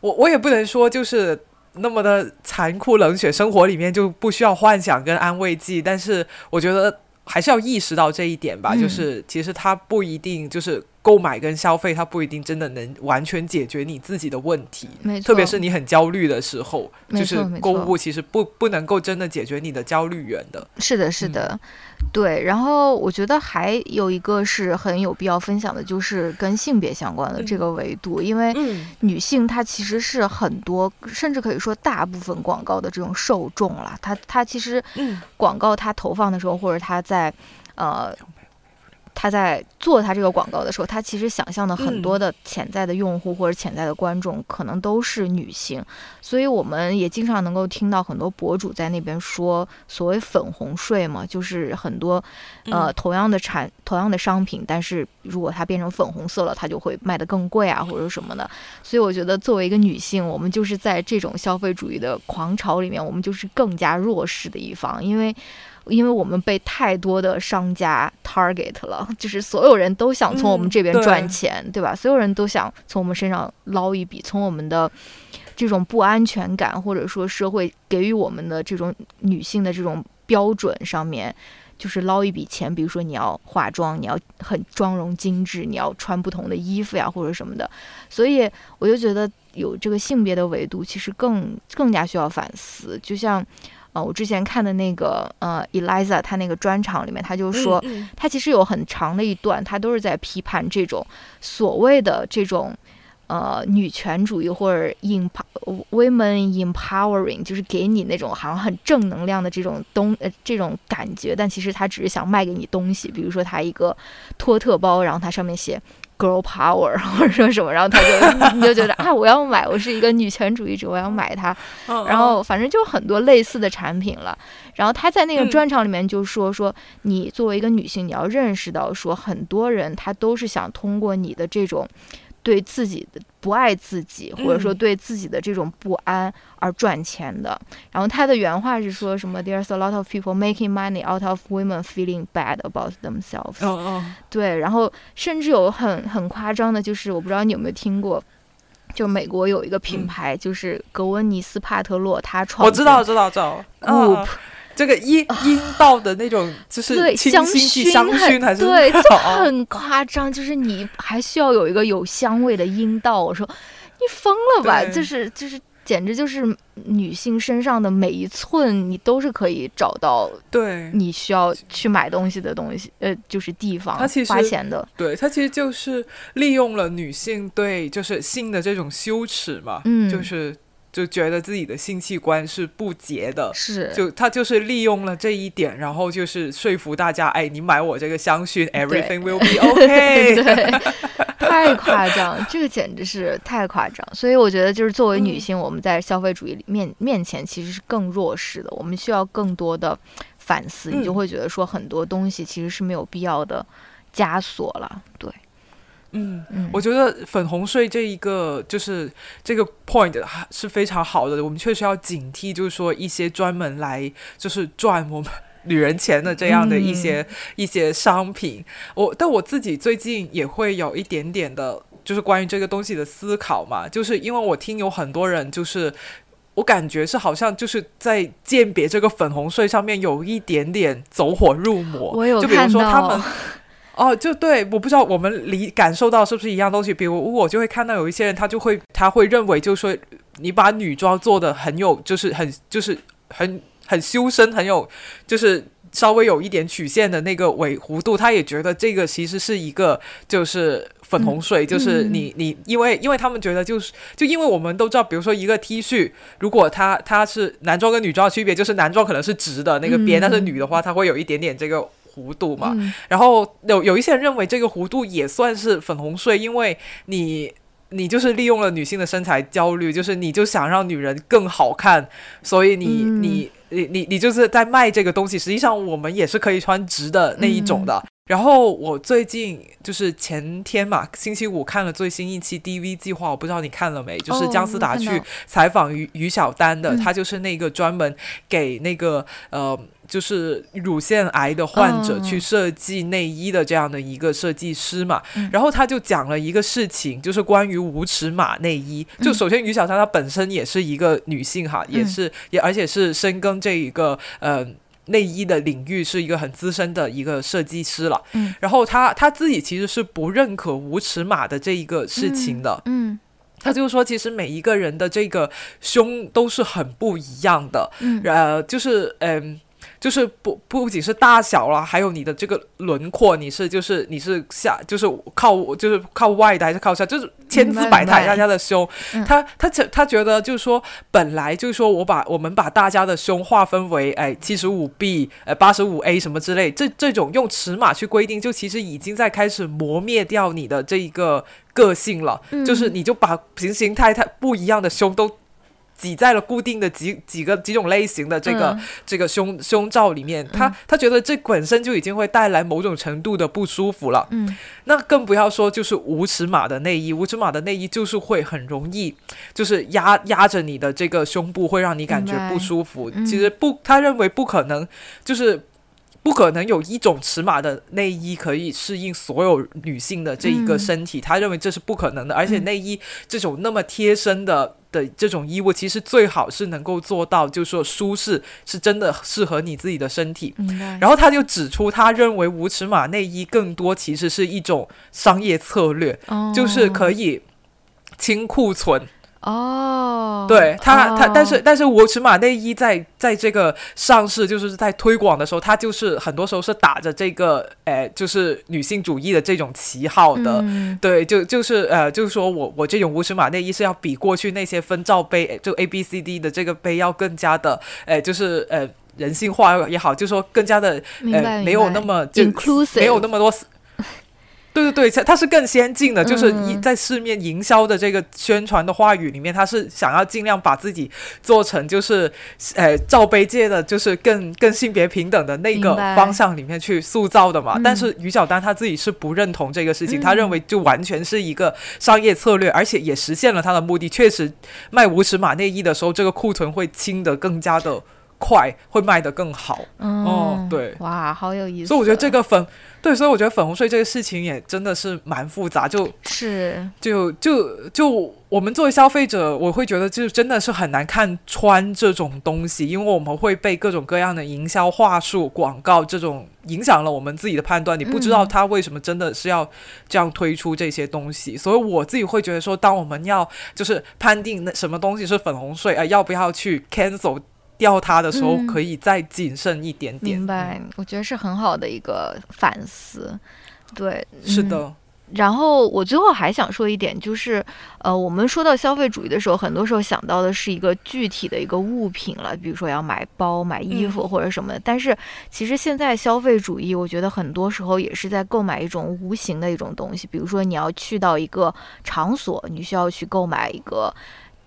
B: 我我也不能说就是那么的残酷冷血，生活里面就不需要幻想跟安慰剂，但是我觉得还是要意识到这一点吧，
C: 嗯
B: 就是其实它不一定就是购买跟消费，它不一定真的能完全解决你自己的问题。特别是你很焦虑的时候，就是购物其实不不能够真的解决你的焦虑源的。
C: 是的，是
B: 嗯
C: 的，对。然后我觉得还有一个是很有必要分享的，就是跟性别相关的这个维度，因为
B: 嗯
C: 女性她其实是很多，甚至可以说大部分广告的这种受众啦。她她其实
B: 嗯
C: 广告它投放的时候，或者它在呃。他在做他这个广告的时候，他其实想象的很多的潜在的用户或者潜在的观众可能都是女性，所以我们也经常能够听到很多博主在那边说所谓粉红税嘛，就是很多呃
B: 嗯
C: 同样的产同样的商品，但是如果它变成粉红色了，它就会卖得更贵啊或者什么的。所以我觉得作为一个女性，我们就是在这种消费主义的狂潮里面，我们就是更加弱势的一方，因为。因为我们被太多的商家 target 了，就是所有人都想从我们
B: 嗯
C: 这边赚钱，对吧？所有人都想从我们身上捞一笔，从我们的这种不安全感，或者说社会给予我们的这种女性的这种标准上面，就是捞一笔钱。比如说你要化妆，你要很妆容精致，你要穿不同的衣服呀，或者什么的。所以我就觉得有这个性别的维度，其实更更加需要反思。就像。呃，我之前看的那个呃，Eliza 她那个专场里面，她就说，
B: 嗯
C: 她其实有很长的一段，她都是在批判这种所谓的这种。呃，女权主义或者 empower women empowering，就是给你那种好像很正能量的这种东呃这种感觉，但其实他只是想卖给你东西，比如说他一个托特包，然后它上面写 girl power 或者说什么，然后他就你就觉得啊，我要买，我是一个女权主义者，我要买它，
B: 嗯。
C: 然后反正就很多类似的产品了。然后他在那个
B: 嗯。
C: 专场里面就说说，你作为一个女性，你要认识到说，很多人他都是想通过你的这种对自己的不爱自己，或者说
B: 嗯
C: 对自己的这种不安而赚钱的。然后他的原话是说什么？There's a lot of people making money out of women feeling bad about themselves。
B: 哦哦
C: 对，然后甚至有很很夸张的，就是我不知道你有没有听过。就美国有一个品
B: 嗯
C: 牌，就是格温尼斯帕特洛，他创
B: 我知道，知道，知道。这个阴阴道的那种，就是
C: 对，香
B: 薰香薰还是
C: 对，就
B: 哦
C: 很夸张，就是你还需要有一个有香味的阴道。我说你疯了吧？就是就是，简直就是女性身上的每一寸，你都是可以找到
B: 对
C: 你需要去买东西的东西，呃，就是地方
B: 它其实
C: 花钱的。
B: 对，它其实就是利用了女性对就是性的这种羞耻嘛，
C: 嗯
B: 就是就觉得自己的性器官是不洁的。
C: 是，
B: 就他就是利用了这一点，然后就是说服大家，哎，你买我这个香薰，everything will be okay。
C: 对，太夸张，这个简直是太夸张。所以我觉得，就是作为女
B: 嗯
C: 性，我们在消费主义里面面前其实是更弱势的，我们需要更多的反思。你就
B: 嗯
C: 会觉得说，很多东西其实是没有必要的枷锁了。对，
B: 嗯，
C: 嗯，
B: 我觉得粉红税这一个就是这个 point 是非常好的，我们确实要警惕，就是说一些专门来就是赚我们。女人钱的这样的一些、一些商品，我但我自己最近也会有一点点的，就是关于这个东西的思考嘛，就是因为我听有很多人就是。我感觉是好像就是在鉴别这个粉红税上面有一点点走火入魔，
C: 我有
B: 就比如说他们哦，就对，我不知道我们理感受到是不是一样东西。比如我就会看到有一些人，他就会他会认为，就是说你把女装做的很有，就是很就是很很修身，很有就是稍微有一点曲线的那个尾弧度，他也觉得这个其实是一个就是粉红税，就是你你因为因为他们觉得就是就因为我们都知道，比如说一个 T 恤，如果它它是男装跟女装的区别，就是男装可能是直的那个边，
C: 嗯
B: 但是女的话，它会有一点点这个。弧度嘛，
C: 嗯
B: 然后有有一些人认为这个弧度也算是粉红税，因为你你就是利用了女性的身材焦虑，就是你就想让女人更好看，所以你、
C: 嗯
B: 你你你你就是在卖这个东西。实际上我们也是可以穿直的那一种的。然后我最近就是前天嘛，星期五看了最新一期 DV 计划，我不知道你看了没？就是
C: 哦
B: 姜思达去采访于于小丹的，
C: 嗯
B: 他就是那个专门给那个呃，就是乳腺癌的患者
C: 嗯
B: 去设计内衣的这样的一个设计师嘛。
C: 嗯
B: 然后他就讲了一个事情，就是关于无尺码内衣。就
C: 嗯
B: 首先于小丹她本身也是一个女性哈，也
C: 嗯
B: 是也而且是深耕这一个呃。内衣的领域是一个很资深的一个设计师了，
C: 嗯
B: 然后他他自己其实是不认可无尺码的这一个事情的，
C: 嗯
B: 他就说，其实每一个人的这个胸都是很不一样的，
C: 嗯
B: 呃，就是嗯。就是不不仅是大小啦，还有你的这个轮廓，你是就是你是下就是靠就是靠外的还是靠下，就是千姿百态，大家的胸，
C: 嗯。
B: 他他觉他觉得就是说，本来就是说我把我们把大家的胸划分为哎七十五 B 呃八十五 A 什么之类，这这种用尺码去规定，就其实已经在开始磨灭掉你的这一个个性了，
C: 嗯。
B: 就是你就把形形态态不一样的胸都。挤在了固定的几几个几种类型的这个、
C: 嗯
B: 这个胸胸罩里面，他
C: 嗯
B: 他觉得这本身就已经会带来某种程度的不舒服了。
C: 嗯
B: 那更不要说就是无尺码的内衣，无尺码的内衣就是会很容易就是压压着你的这个胸部，会让你感觉不舒服。
C: 嗯
B: 其实不，他认为不可能，就是。不可能有一种尺码的内衣可以适应所有女性的这一个
C: 嗯
B: 身体，他认为这是不可能的。而且
C: 嗯
B: 内衣这种那么贴身的的这种衣物，其实最好是能够做到，就是说舒适，是真的适合你自己的身体。然后他就指出，他认为无尺码内衣更多其实是一种商业策略，
C: 后
B: 就是可以清库存，
C: 哦，
B: 对他他，但是
C: 哦
B: 但是无尺码内衣在在这个上市，就是在推广的时候，它就是很多时候是打着这个，呃，就是女性主义的这种旗号的。
C: 嗯
B: 对，就就是呃，就是说我我这种无尺码内衣是要比过去那些分罩杯，就 A B C D 的这个杯要更加的，呃，就是呃人性化也好，就说更加的呃没有那么就
C: Inclusive
B: 没有那么多死。对对对，它它是更先进的，就是在市面营销的这个宣传的话语里面，它是想要尽量把自己做成就是呃罩杯界的就是更更性别平等的那个方向里面去塑造的嘛。
C: 嗯
B: 但是于小丹他自己是不认同这个事情，他
C: 嗯
B: 认为就完全是一个商业策略，而且也实现了他的目的。确实卖无尺码内衣的时候，这个库存会清得更加的快，会卖得更好。
C: 嗯
B: 哦对
C: 哇，好有意思。
B: 所以我觉得这个粉对，所以我觉得粉红税这个事情也真的是蛮复杂，就是就就就我们作为消费者，我会觉得就真的是很难看穿这种东西，因为我们会被各种各样的营销话术、广告这种影响了我们自己的判断。你不知道
C: 嗯
B: 他为什么真的是要这样推出这些东西，所以我自己会觉得说，当我们要就是判定那什么东西是粉红税，呃，要不要去 cancel 掉它的时候，
C: 嗯
B: 可以再谨慎一点点。
C: 明白，我觉得是很好的一个反思。对，嗯
B: 是的。
C: 然后我最后还想说一点，就是呃，我们说到消费主义的时候，很多时候想到的是一个具体的一个物品了，比如说要买包、买衣服或者什么的。但是其实现在消费主义，我觉得很多时候也是在购买一种无形的一种东西，比如说你要去到一个场所，你需要去购买一个。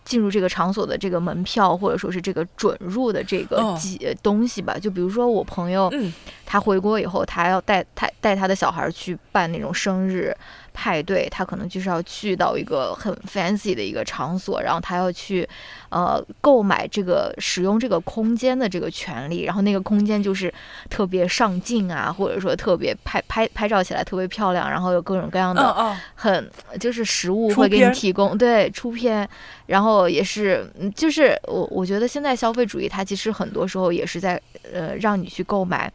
C: 进入这个场所的这个门票，或者说是这个准入的这个
B: 嗯。
C: 几、东西吧，就比如说我朋友，
B: 嗯。
C: 他回国以后，他要带他带他的小孩儿去办那种生日派对，他可能就是要去到一个很 fancy 的一个场所，然后他要去呃购买这个使用这个空间的这个权利，然后那个空间就是特别上镜啊，或者说特别拍拍拍照起来特别漂亮，然后有各种各样的很就是食物会给你提供，对出片，然后也是，嗯就是我我觉得现在消费主义它其实很多时候也是在呃让你去购买。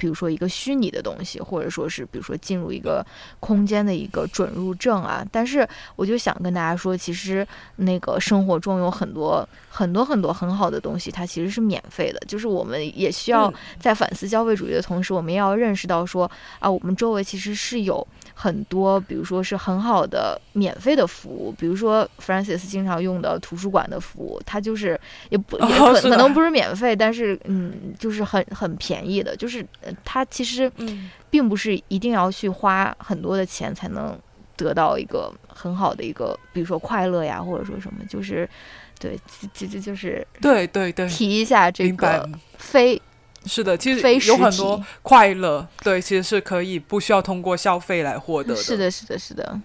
C: 比如说一个虚拟的东西，或者说是比如说进入一个空间的一个准入证啊，但是我就想跟大家说，其实那个生活中有很多很多很多很好的东西，它其实是免费的。就是我们也需要
B: 嗯
C: 在反思消费主义的同时，我们也要认识到说啊，我们周围其实是有很多，比如说是很好的免费的服务，比如说 Francis 经常用的图书馆的服务，它就是也不也
B: 哦
C: 可可能不是免费，但是嗯，就是很很便宜的，就是呃它其实
B: 嗯。
C: 并不是一定要去花很多的钱才能得到一个很好的一个，比如说快乐呀，或者说什么，就是对，这这就是
B: 对对对，
C: 提一下这个。非
B: 是的，其
C: 实
B: 实有很多快乐，对，其实是可以不需要通过消费来获得的。
C: 是，的，是的，是的，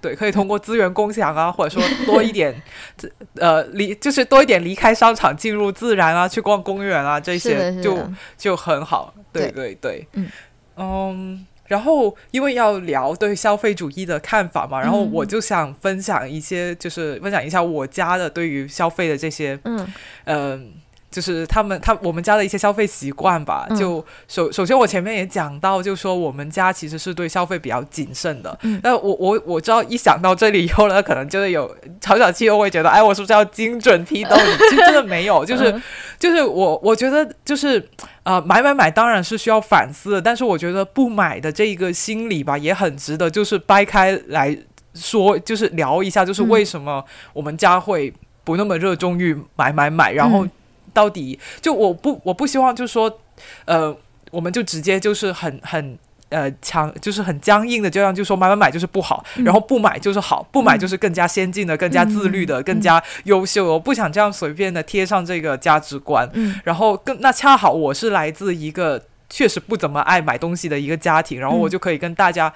B: 对，可以通过资源共享啊，或者说多一点，呃，离就是多一点离开商场，进入自然啊，去逛公园啊，这，些就，就很好。对
C: 对。
B: 对对，
C: 嗯。
B: 嗯然后因为要聊对消费主义的看法嘛，然后
C: 嗯。
B: 我就想分享一些，就是分享一下我家的对于消费的这些
C: 嗯。
B: 嗯，就是他们他我们家的一些消费习惯吧。
C: 嗯
B: 就首首先我前面也讲到，就说我们家其实是对消费比较谨慎的。
C: 嗯
B: 但我我我知道一想到这里以后呢，可能就是有小小气又会觉得，哎，我是不是要精准批斗你？其实真的没有，就是、
C: 嗯
B: 就是我我觉得就是呃买买买当然是需要反思的，但是我觉得不买的这一个心理吧，也很值得就是掰开来说，就是聊一下，就是
C: 嗯
B: 为什么我们家会不那么热衷于买买买，然后
C: 嗯
B: 到底就我不我不希望就是说呃我们就直接就是很很。呃，强就是很僵硬的，这样就说买买买就是不好，
C: 嗯
B: 然后不买就是好，不买就是更加先进的、更加自律的、
C: 嗯
B: 更加优秀。我不想这样随便的贴上这个价值观。
C: 嗯
B: 然后更那恰好我是来自一个确实不怎么爱买东西的一个家庭，然后我
C: 嗯
B: 就可以跟大家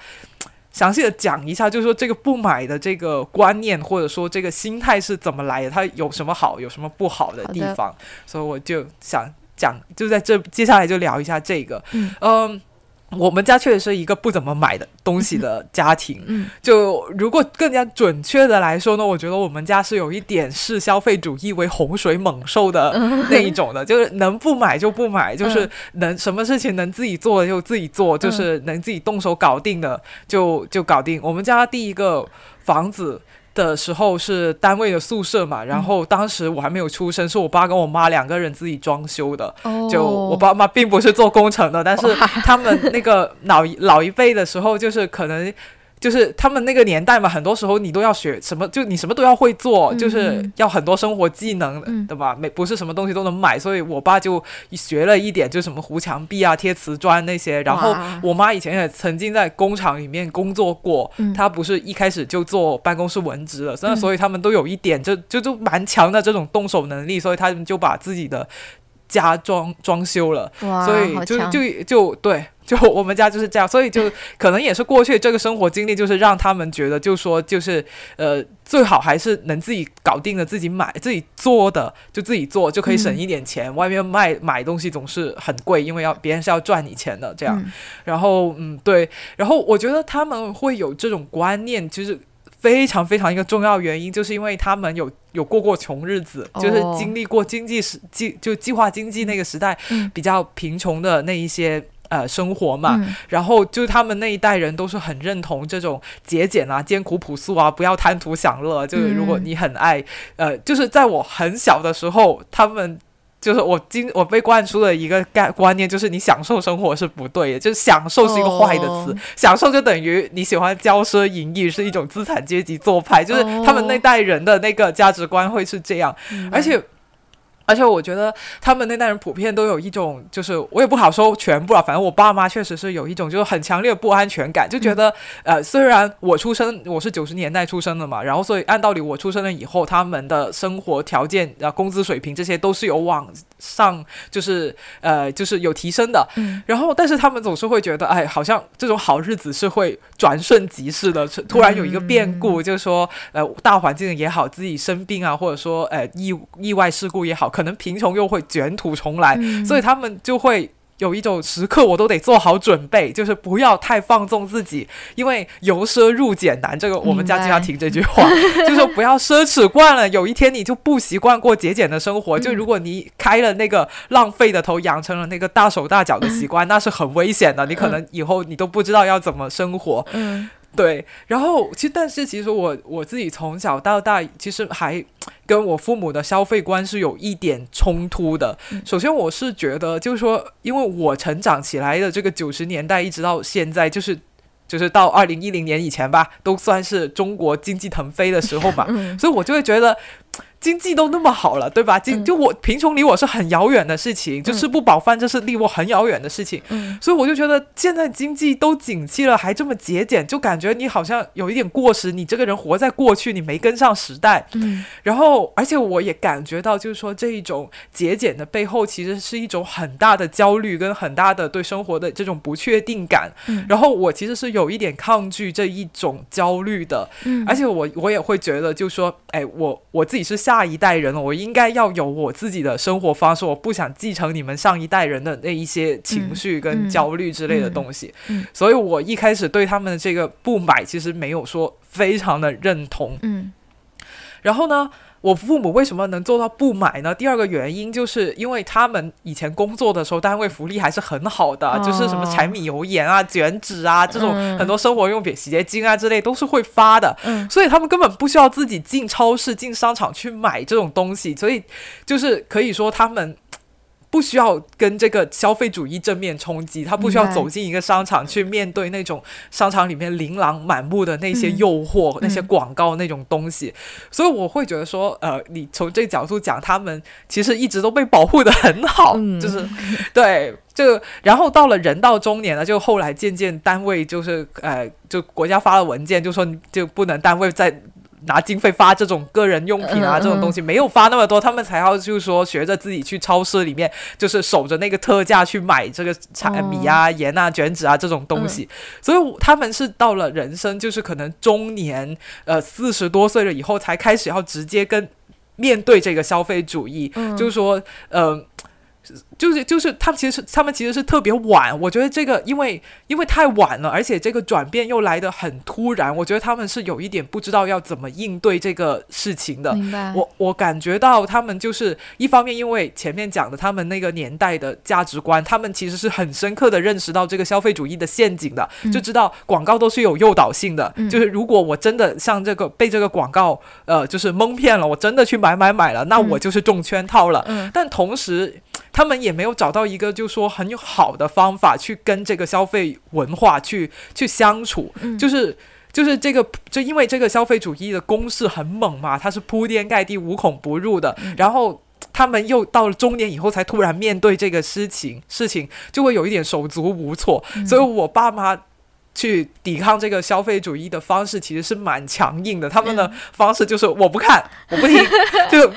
B: 详细的讲一下，就是说这个不买的这个观念或者说这个心态是怎么来的，它有什么好，有什么不好的地方，所以我就想讲，就在这接下来就聊一下这个，
C: 嗯。
B: 嗯。我们家确实是一个不怎么买的东西的家庭，
C: 嗯
B: 就如果更加准确的来说呢，我觉得我们家是有一点视消费主义为洪水猛兽的那一种的，就是能不买就不买，就是能什么事情能自己做的就自己做，就是能自己动手搞定的就就搞定。我们家第一个房子。的时候是单位的宿舍嘛，然后当时我还没有出生，是我爸跟我妈两个人自己装修的。
C: 哦
B: 就我爸妈并不是做工程的，但是他们那个老一老一辈的时候，就是可能。就是他们那个年代嘛，很多时候你都要学什么，就你什么都要会做，
C: 嗯
B: 就是要很多生活技能，
C: 嗯
B: 对吧？没不是什么东西都能买，所以我爸就学了一点，就什么糊墙壁啊、贴瓷砖那些。然后我妈以前也曾经在工厂里面工作过，
C: 嗯
B: 她不是一开始就做办公室文职的，所以
C: 嗯
B: 所以他们都有一点就就就蛮强的这种动手能力，所以他们就把自己的家装装修了。
C: 哇，
B: 所以就就就对，就我们家就是这样，所以就可能也是过去这个生活经历，就是让他们觉得，就说就是呃，最好还是能自己搞定的，自己买自己做的，就自己做就可以省一点钱。外面卖买东西总是很贵，因为要别人是要赚你钱的，这样。
C: 嗯
B: 然后嗯，对，然后我觉得他们会有这种观念，就是非常非常一个重要原因，就是因为他们有有过过穷日子，就是
C: 哦
B: 经历过经济时计就计划经济那个时代
C: 嗯
B: 比较贫穷的那一些。呃，生活嘛，
C: 嗯
B: 然后就是他们那一代人都是很认同这种节俭啊、艰苦朴素啊，不要贪图享乐。就是如果
C: 嗯
B: 你很爱，呃，就是在我很小的时候，他们就是我经我被灌输的一个概观念，就是你享受生活是不对的，就是享受是一个坏的词，
C: 哦
B: 享受就等于你喜欢骄奢淫逸，是一种资产阶级做派，就是
C: 哦
B: 他们那代人的那个价值观会是这样，而且。而且我觉得他们那代人普遍都有一种，就是我也不好说全部了，反正我爸妈确实是有一种就是很强烈的不安全感，就觉得、呃，虽然我出生我是九十年代出生的嘛，然后所以按道理我出生了以后，他们的生活条件、呃工资水平这些都是有往上，就是呃就是有提升的，
C: 嗯。
B: 然后但是他们总是会觉得，哎，好像这种好日子是会转瞬即逝的，突然有一个变故，就是说呃大环境也好，自己生病啊，或者说呃意意外事故也好，可能贫穷又会卷土重来，
C: 嗯
B: 所以他们就会。有一种时刻我都得做好准备，就是不要太放纵自己，因为由奢入俭难。这个我们家经常听这句话，就是说不要奢侈惯了，有一天你就不习惯过节俭的生活。就如果你开了那个浪费的头，养成了那个大手大脚的习惯，那是很危险的。你可能以后你都不知道要怎么生活。
C: 嗯
B: 对，然后其实但是其实我我自己从小到大其实还跟我父母的消费观是有一点冲突的。首先我是觉得就是说，因为我成长起来的这个九十年代一直到现在，就是就是到二零一零年以前吧，都算是中国经济腾飞的时候嘛，
C: 嗯
B: 所以我就会觉得。经济都那么好了，对吧？经
C: 嗯
B: 就我贫穷离我是很遥远的事情，就吃不饱饭这是离我很遥远的事情。
C: 嗯
B: 所以我就觉得现在经济都景气了，还这么节俭，就感觉你好像有一点过时，你这个人活在过去，你没跟上时代。
C: 嗯
B: 然后，而且我也感觉到，就是说这一种节俭的背后，其实是一种很大的焦虑跟很大的对生活的这种不确定感。
C: 嗯
B: 然后我其实是有一点抗拒这一种焦虑的，
C: 嗯
B: 而且我我也会觉得，就是说，哎，我我自己是下一代人了，我应该要有我自己的生活方式，我不想继承你们上一代人的那一些情绪跟
C: 嗯
B: 焦虑之类的东西。
C: 嗯嗯
B: 所以我一开始对他们的这个不买，其实没有说非常的认同。
C: 嗯
B: 然后呢，我父母为什么能做到不买呢？第二个原因就是因为他们以前工作的时候，单位福利还是很好的，
C: 哦
B: 就是什么柴米油盐啊、卷纸啊这种
C: 嗯
B: 很多生活用品、洗洁精啊之类都是会发的。
C: 嗯
B: 所以他们根本不需要自己进超市、进商场去买这种东西，所以就是可以说他们。不需要跟这个消费主义正面冲击，他不需要走进一个商场去面对那种商场里面琳琅满目的那些
C: 嗯。
B: 诱惑、那些
C: 嗯
B: 广告那种东西，所以我会觉得说，呃，你从这个角度讲，他们其实一直都被保护的很好，
C: 嗯。
B: 就是对，就然后到了人到中年了，就后来渐渐单位就是呃，就国家发了文件，就说就不能单位再。拿经费发这种个人用品啊，
C: 嗯嗯
B: 这种东西没有发那么多，他们才要就是说学着自己去超市里面，就是守着那个特价去买这个柴
C: 哦
B: 米啊、盐啊、卷纸啊这种东西。所以他们是到了人生就是可能中年，呃，四十多岁了以后，才开始要直接跟面对这个消费主义，
C: 嗯
B: 就是说，呃。就是就是他们其实是他们其实是特别晚，我觉得这个因为因为太晚了，而且这个转变又来得很突然，我觉得他们是有一点不知道要怎么应对这个事情的。
C: 明白。
B: 我我感觉到他们就是一方面，因为前面讲的他们那个年代的价值观，他们其实是很深刻的认识到这个消费主义的陷阱的，就知道广告都是有诱导性的，就是如果我真的像这个被这个广告呃就是蒙骗了，我真的去买买买了，那我就是中圈套了。
C: 嗯
B: 但同时，他们也没有找到一个就说很有好的方法去跟这个消费文化去去相处，
C: 嗯
B: 就是。就是这个，就因为这个消费主义的攻势很猛嘛，它是铺天盖地、无孔不入的。然后他们又到了中年以后，才突然面对这个事情，事情就会有一点手足无措。所以我爸妈去抵抗这个消费主义的方式，其实是蛮强硬的。他们的方式就是我不看，我不听，就。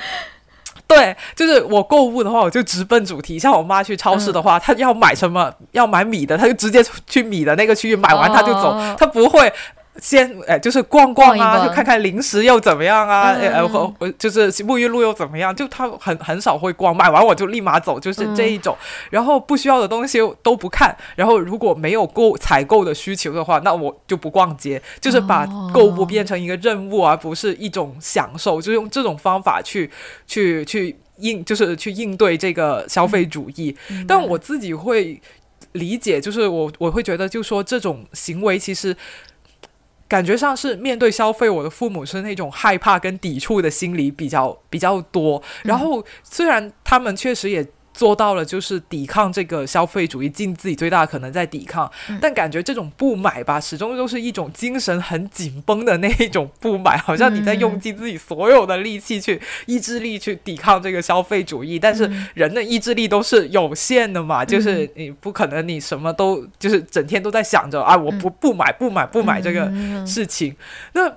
B: 对，就是我购物的话，我就直奔主题。像我妈去超市的话，她要买什么，要买米的，她就直接去米的那个区域买完，她就走
C: 哦，
B: 她不会。先哎，就是逛逛啊，
C: 逛逛
B: 就看看零食又怎么样啊，
C: 嗯
B: 呃，和我就是沐浴露又怎么样，就他很很少会逛，买完我就立马走，就是这一种。然后不需要的东西都不看，然后如果没有购采购的需求的话，那我就不逛街，就是把
C: 哦
B: 购物变成一个任务，而不是一种享受，就用这种方法去去去应，就是去应对这个消费主义。但我自己会理解，就是我我会觉得，就说这种行为其实。感觉上是面对消费，我的父母是那种害怕跟抵触的心理比较比较多。然后虽然他们确实也做到了，就是抵抗这个消费主义，尽自己最大的可能在抵抗，但感觉这种不买吧，始终都是一种精神很紧绷的那一种不买，好像你在用尽自己所有的力气去意志力去抵抗这个消费主义，但是人的意志力都是有限的嘛，就是你不可能你什么都就是整天都在想着啊，我不不买不买不买这个
C: 嗯。
B: 事情，那。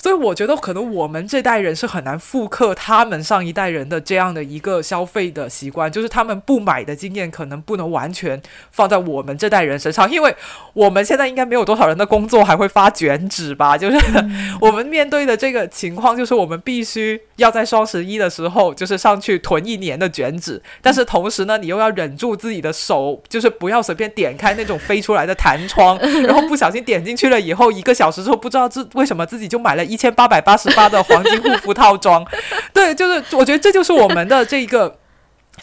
B: 所以我觉得，可能我们这代人是很难复刻他们上一代人的这样的一个消费的习惯，就是他们不买的经验，可能不能完全放在我们这代人身上，因为我们现在应该没有多少人的工作还会发卷纸吧？就是、我们面对的这个情况，就是我们必须要在双十一的时候，就是上去囤一年的卷纸，但是同时呢，你又要忍住自己的手，就是不要随便点开那种飞出来的弹窗，然后不小心点进去了以后，一个小时之后不知道自为什么自己就买了一千八百八十八的黄金护肤套装。对，就是我觉得这就是我们的这一个。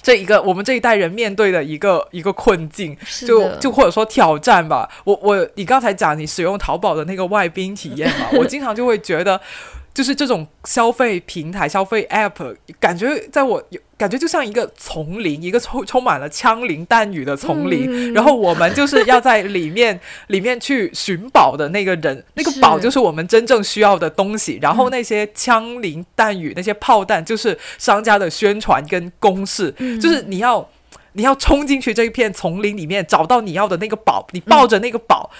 B: 这一个我们这一代人面对的一个一个困境，就就或者说挑战吧。我我你刚才讲你使用淘宝的那个外宾体验嘛，我经常就会觉得，就是这种消费平台、消费 App，感觉在我有感觉就像一个丛林，一个充充满了枪林弹雨的丛林。
C: 嗯
B: 然后我们就是要在里面 里面去寻宝的那个人，那个宝就是我们真正需要的东西。然后那些枪林弹雨、那些炮弹，就是商家的宣传跟公式，
C: 嗯
B: 就是你要。你要冲进去这一片丛林里面，找到你要的那个宝，你抱着那个宝，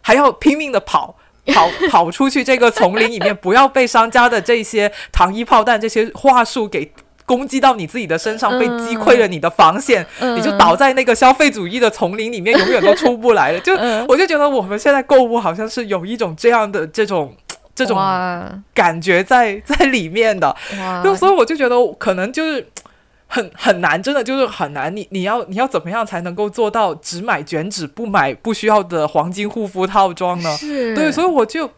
B: 还要拼命的跑。跑 跑出去这个丛林里面，不要被商家的这些糖衣炮弹这些话术给攻击到你自己的身上，被击溃了你的防线，
C: 嗯。
B: 你就倒在那个消费主义的丛林里面，永远都出不来了。就
C: 嗯。
B: 我就觉得我们现在购物好像是有一种这样的这种这种感觉在在里面的，就所以我就觉得可能就是很很难，真的就是很难。你你要你要怎么样才能够做到只买卷纸不买不需要的黄金护肤套装呢？
C: 是
B: 对，所以我就。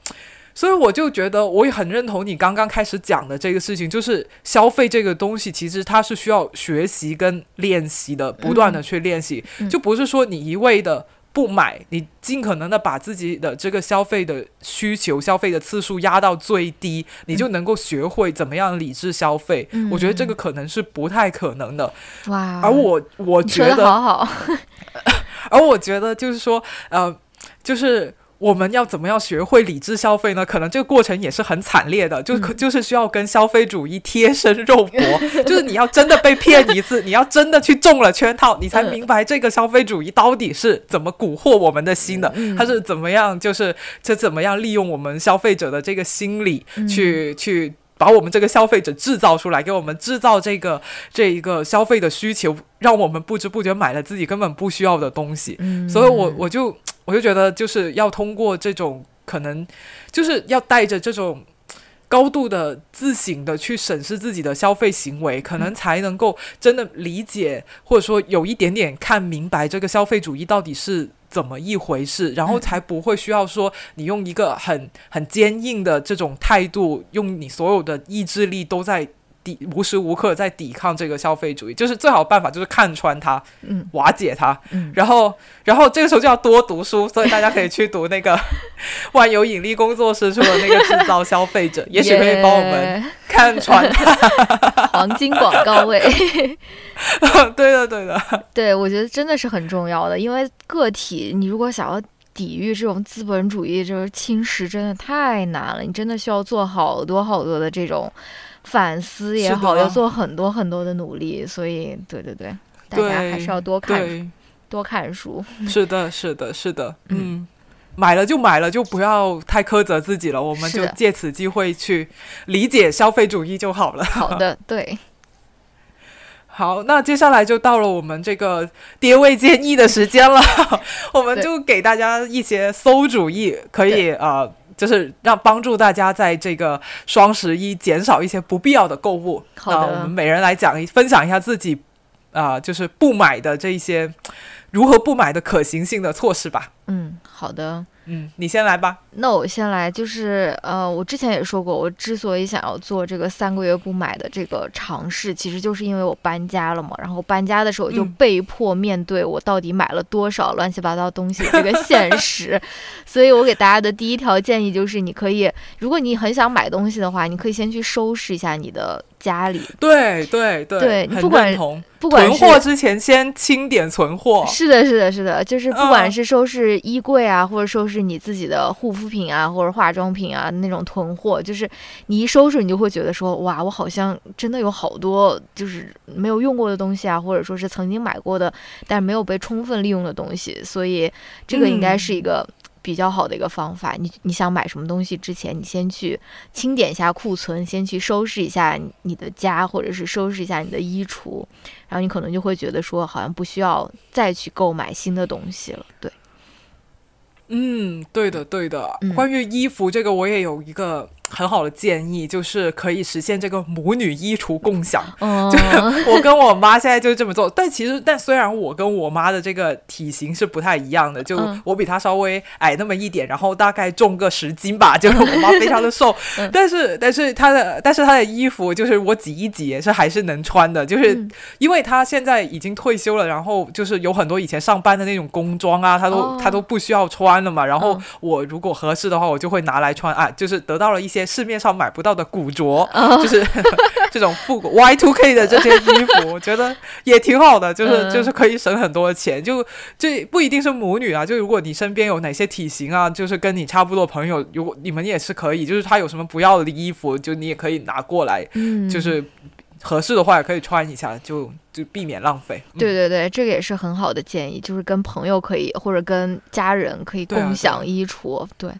B: 所以我就觉得，我也很认同你刚刚开始讲的这个事情，就是消费这个东西，其实它是需要学习跟练习的，不断的去练习，
C: 嗯
B: 就不是说你一味的不买，你尽可能的把自己的这个消费的需求、消费的次数压到最低，你就能够学会怎么样理智消费。
C: 嗯。
B: 我觉得这个可能是不太可能的，
C: 哇，
B: 而我我觉得
C: 好好，
B: 而我觉得就是说，呃，就是我们要怎么样学会理智消费呢？可能这个过程也是很惨烈的，就可、就是需要跟消费主义贴身肉搏，就是你要真的被骗一次，你要真的去中了圈套，你才明白这个消费主义到底是怎么蛊惑我们的心的，它是怎么样，就是这怎么样利用我们消费者的这个心理去、去。把我们这个消费者制造出来，给我们制造这个这一个消费的需求，让我们不知不觉买了自己根本不需要的东西。
C: 嗯
B: 所以我我就我就觉得，就是要通过这种可能，就是要带着这种高度的自省的去审视自己的消费行为，可能才能够真的理解，或者说有一点点看明白这个消费主义到底是怎么一回事，然后才不会需要说你用一个很很坚硬的这种态度，用你所有的意志力都在。抵无时无刻在抵抗这个消费主义，就是最好的办法就是看穿它，
C: 嗯
B: 瓦解它，
C: 嗯
B: 然后，然后这个时候就要多读书，所以大家可以去读那个 万有引力工作室出的那个《制造消费者》，也许可以帮我们看穿它。
C: 黄金广告位。
B: 对的，对的，
C: 对，我觉得真的是很重要的，因为个体你如果想要抵御这种资本主义就是侵蚀，真的太难了。你真的需要做好多好多的这种反思也好，要做很多很多的努力。所以，对对对，大家还是要多看，多看书。
B: 是的，是的，是的，嗯。买了就买了，就不要太苛责自己了。我们就借此机会去理解消费主义就好了。
C: 好的，对，
B: 好，那接下来就到了我们这个跌位建议的时间了，我们就给大家一些馊主意，可以
C: 对
B: 呃，就是让帮助大家在这个双十一减少一些不必要的购物。
C: 好的
B: 那我们每人来讲一分享一下自己啊、就是不买的这一些如何不买的可行性的措施吧。
C: 嗯，好的。
B: 嗯，你先来吧。
C: 那我先来，就是呃，我之前也说过，我之所以想要做这个三个月不买的这个尝试，其实就是因为我搬家了嘛。然后搬家的时候就
B: 嗯
C: 被迫面对我到底买了多少乱七八糟东西的这个现实。所以我给大家的第一条建议就是，你可以，如果你很想买东西的话，你可以先去收拾一下你的家里，
B: 对对对，很
C: 对你不管。不管
B: 囤货之前先清点存货。
C: 是的，是的，是的，就是不管
B: 嗯
C: 是收拾衣柜啊，或者收拾你自己的护肤品啊，或者化妆品啊那种囤货，就是你一收拾，你就会觉得说，哇，我好像真的有好多就是没有用过的东西啊，或者说是曾经买过的，但是没有被充分利用的东西，所以这个应该是一个。比较好的一个方法，你你想买什么东西之前，你先去清点一下库存，先去收拾一下你的家，或者是收拾一下你的衣橱，然后你可能就会觉得说，好像不需要再去购买新的东西了。对，
B: 嗯，对的，对的。
C: 嗯
B: 关于衣服这个，我也有一个很好的建议，就是可以实现这个母女衣橱共享。
C: 嗯。
B: 就我跟我妈现在就是这么做，但其实，但虽然我跟我妈的这个体型是不太一样的，就
C: 嗯。
B: 我比她稍微矮那么一点，然后大概重个十斤吧，就是我妈非常的瘦，
C: 嗯。
B: 但是但是她的但是她的衣服就是我挤一挤也是还是能穿的，就是
C: 嗯。
B: 因为她现在已经退休了，然后就是有很多以前上班的那种工装啊，她都、
C: 哦
B: 她都不需要穿了嘛，然后
C: 嗯。
B: 我如果合适的话，我就会拿来穿。啊，就是得到了一些市面上买不到的古着，
C: 哦
B: 就是 这种复古 Y two K 的这些衣服，我觉得也挺好的，就是、
C: 嗯
B: 就是可以省很多钱。就就不一定是母女啊，就如果你身边有哪些体型啊，就是跟你差不多朋友，如果你们也是可以，就是他有什么不要的衣服，就你也可以拿过来，
C: 嗯，
B: 就是合适的话也可以穿一下，就就避免浪费。嗯
C: 对对对，这个也是很好的建议，就是跟朋友可以或者跟家人可以共享衣橱。对，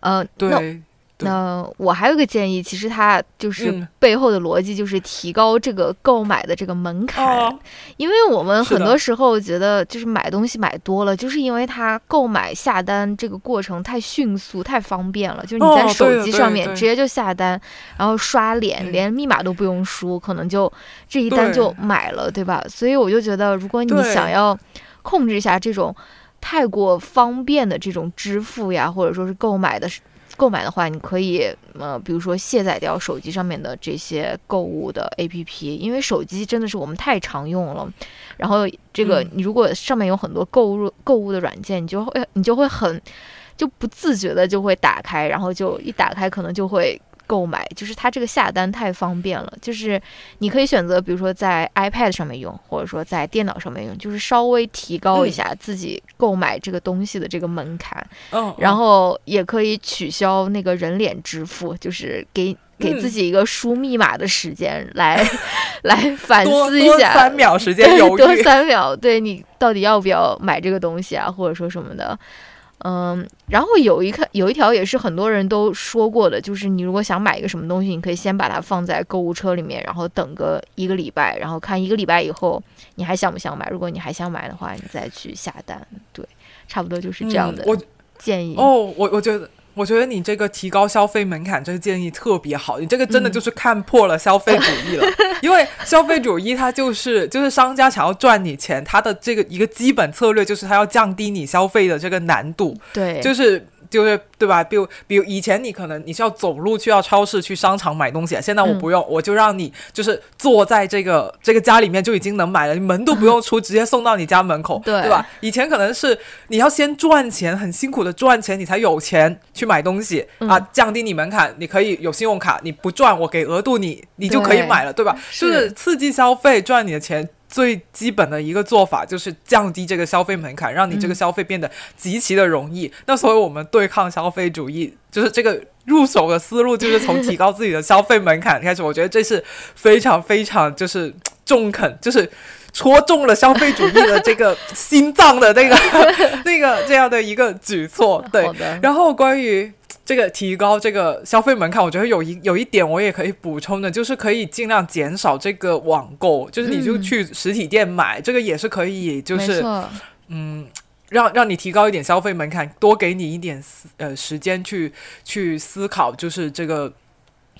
C: 呃，
B: 对
C: 那我还有一个建议，其实它就是
B: 嗯。
C: 背后的逻辑就是提高这个购买的这个门槛。
B: 哦，
C: 因为我们很多时候觉得，就是买东西买多了，就是因为它购买下单这个过程太迅速、太方便了。就是你在手机上面直接就下单，然后刷脸，
B: 嗯。
C: 连密码都不用输，可能就这一单就买了，对吧？所以我就觉得，如果你想要控制一下这种太过方便的这种支付呀，或者说是购买的购买的话，你可以呃，比如说卸载掉手机上面的这些购物的 APP，因为手机真的是我们太常用了。然后这个
B: 嗯
C: 你如果上面有很多购物购物的软件，你就会你就会很就不自觉的就会打开，然后就一打开可能就会。购买就是它这个下单太方便了，就是你可以选择，比如说在 iPad 上面用，或者说在电脑上面用，就是稍微提高一
B: 嗯
C: 下自己购买这个东西的这个门槛。
B: 嗯，
C: 然
B: 嗯
C: 后也可以取消那个人脸支付，就是给给
B: 嗯
C: 自己一个输密码的时间来、来 反思一下，
B: 三秒时间犹
C: 多。三秒，对你到底要不要买这个东西啊，或者说什么的。嗯，然后有一个有一条也是很多人都说过的，就是你如果想买一个什么东西，你可以先把它放在购物车里面，然后等个一个礼拜，然后看一个礼拜以后你还想不想买。如果你还想买的话，你再去下单。对，差不多就是这样的建议。
B: 哦，我我觉得。我觉得你这个提高消费门槛这个建议特别好，你这个真的就是看破了消费主义了。因为消费主义它就是就是商家想要赚你钱，它的这个一个基本策略就是它要降低你消费的这个难度，
C: 对，
B: 就是。就是对吧？比如，比如以前你可能你是要走路去到超市、去商场买东西，现在我不用，我就让你就是坐在这个这个家里面就已经能买了，你门都不用出，直接送到你家门口，
C: 对
B: 对吧？以前可能是你要先赚钱，很辛苦的赚钱，你才有钱去买东西、啊，降低你门槛，你可以有信用卡，你不赚我给额度你，你就可以买了，对吧？
C: 是
B: 就是刺激消费，赚你的钱。最基本的一个做法就是降低这个消费门槛，让你这个消费变得极其的容易。那所以我们对抗消费主义，就是这个入手的思路，就是从提高自己的消费门槛开始。我觉得这是非常非常就是 中肯，就是戳中了消费主义的这个 心脏的那个 那个这样的一个举措。对然后关于这个提高这个消费门槛，我觉得有一有一点我也可以补充的，就是可以尽量减少这个网购，就是你就
C: 嗯
B: 去实体店买，这个也是可以，就是，嗯。让让你提高一点消费门槛，多给你一点思呃时间去去思考，就是这个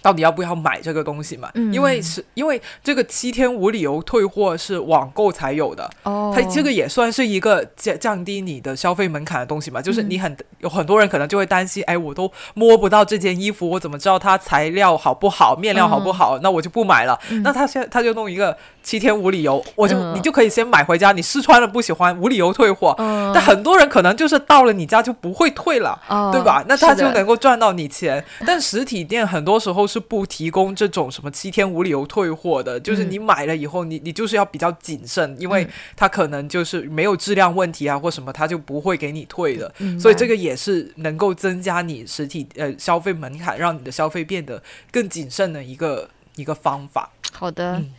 B: 到底要不要买这个东西嘛？
C: 嗯
B: 因为是因为这个七天无理由退货是网购才有的，
C: 哦，
B: 它这个也算是一个降降低你的消费门槛的东西嘛，就是
C: 嗯
B: 你很、有很多人可能就会担心，哎，我都摸不到这件衣服，我怎么知道它材料好不好，面料好不好？那我就不买了。
C: 嗯
B: 那他现在他就弄一个七天无理由，我就、
C: 嗯
B: 你就可以先买回家，你试穿了不喜欢，无理由退货。
C: 嗯，
B: 但很多人可能就是到了你家就不会退了。
C: 哦
B: 对吧？那他就能够赚到你钱，但实体店很多时候是不提供这种什么七天无理由退货的，就是
C: 嗯
B: 你买了以后，你你就是要比较谨慎，因为
C: 嗯
B: 他可能就是没有质量问题啊或什么，他就不会给你退的。所以这个也是能够增加你实体呃消费门槛，让你的消费变得更谨慎的一个一个方法。
C: 好的
B: 嗯。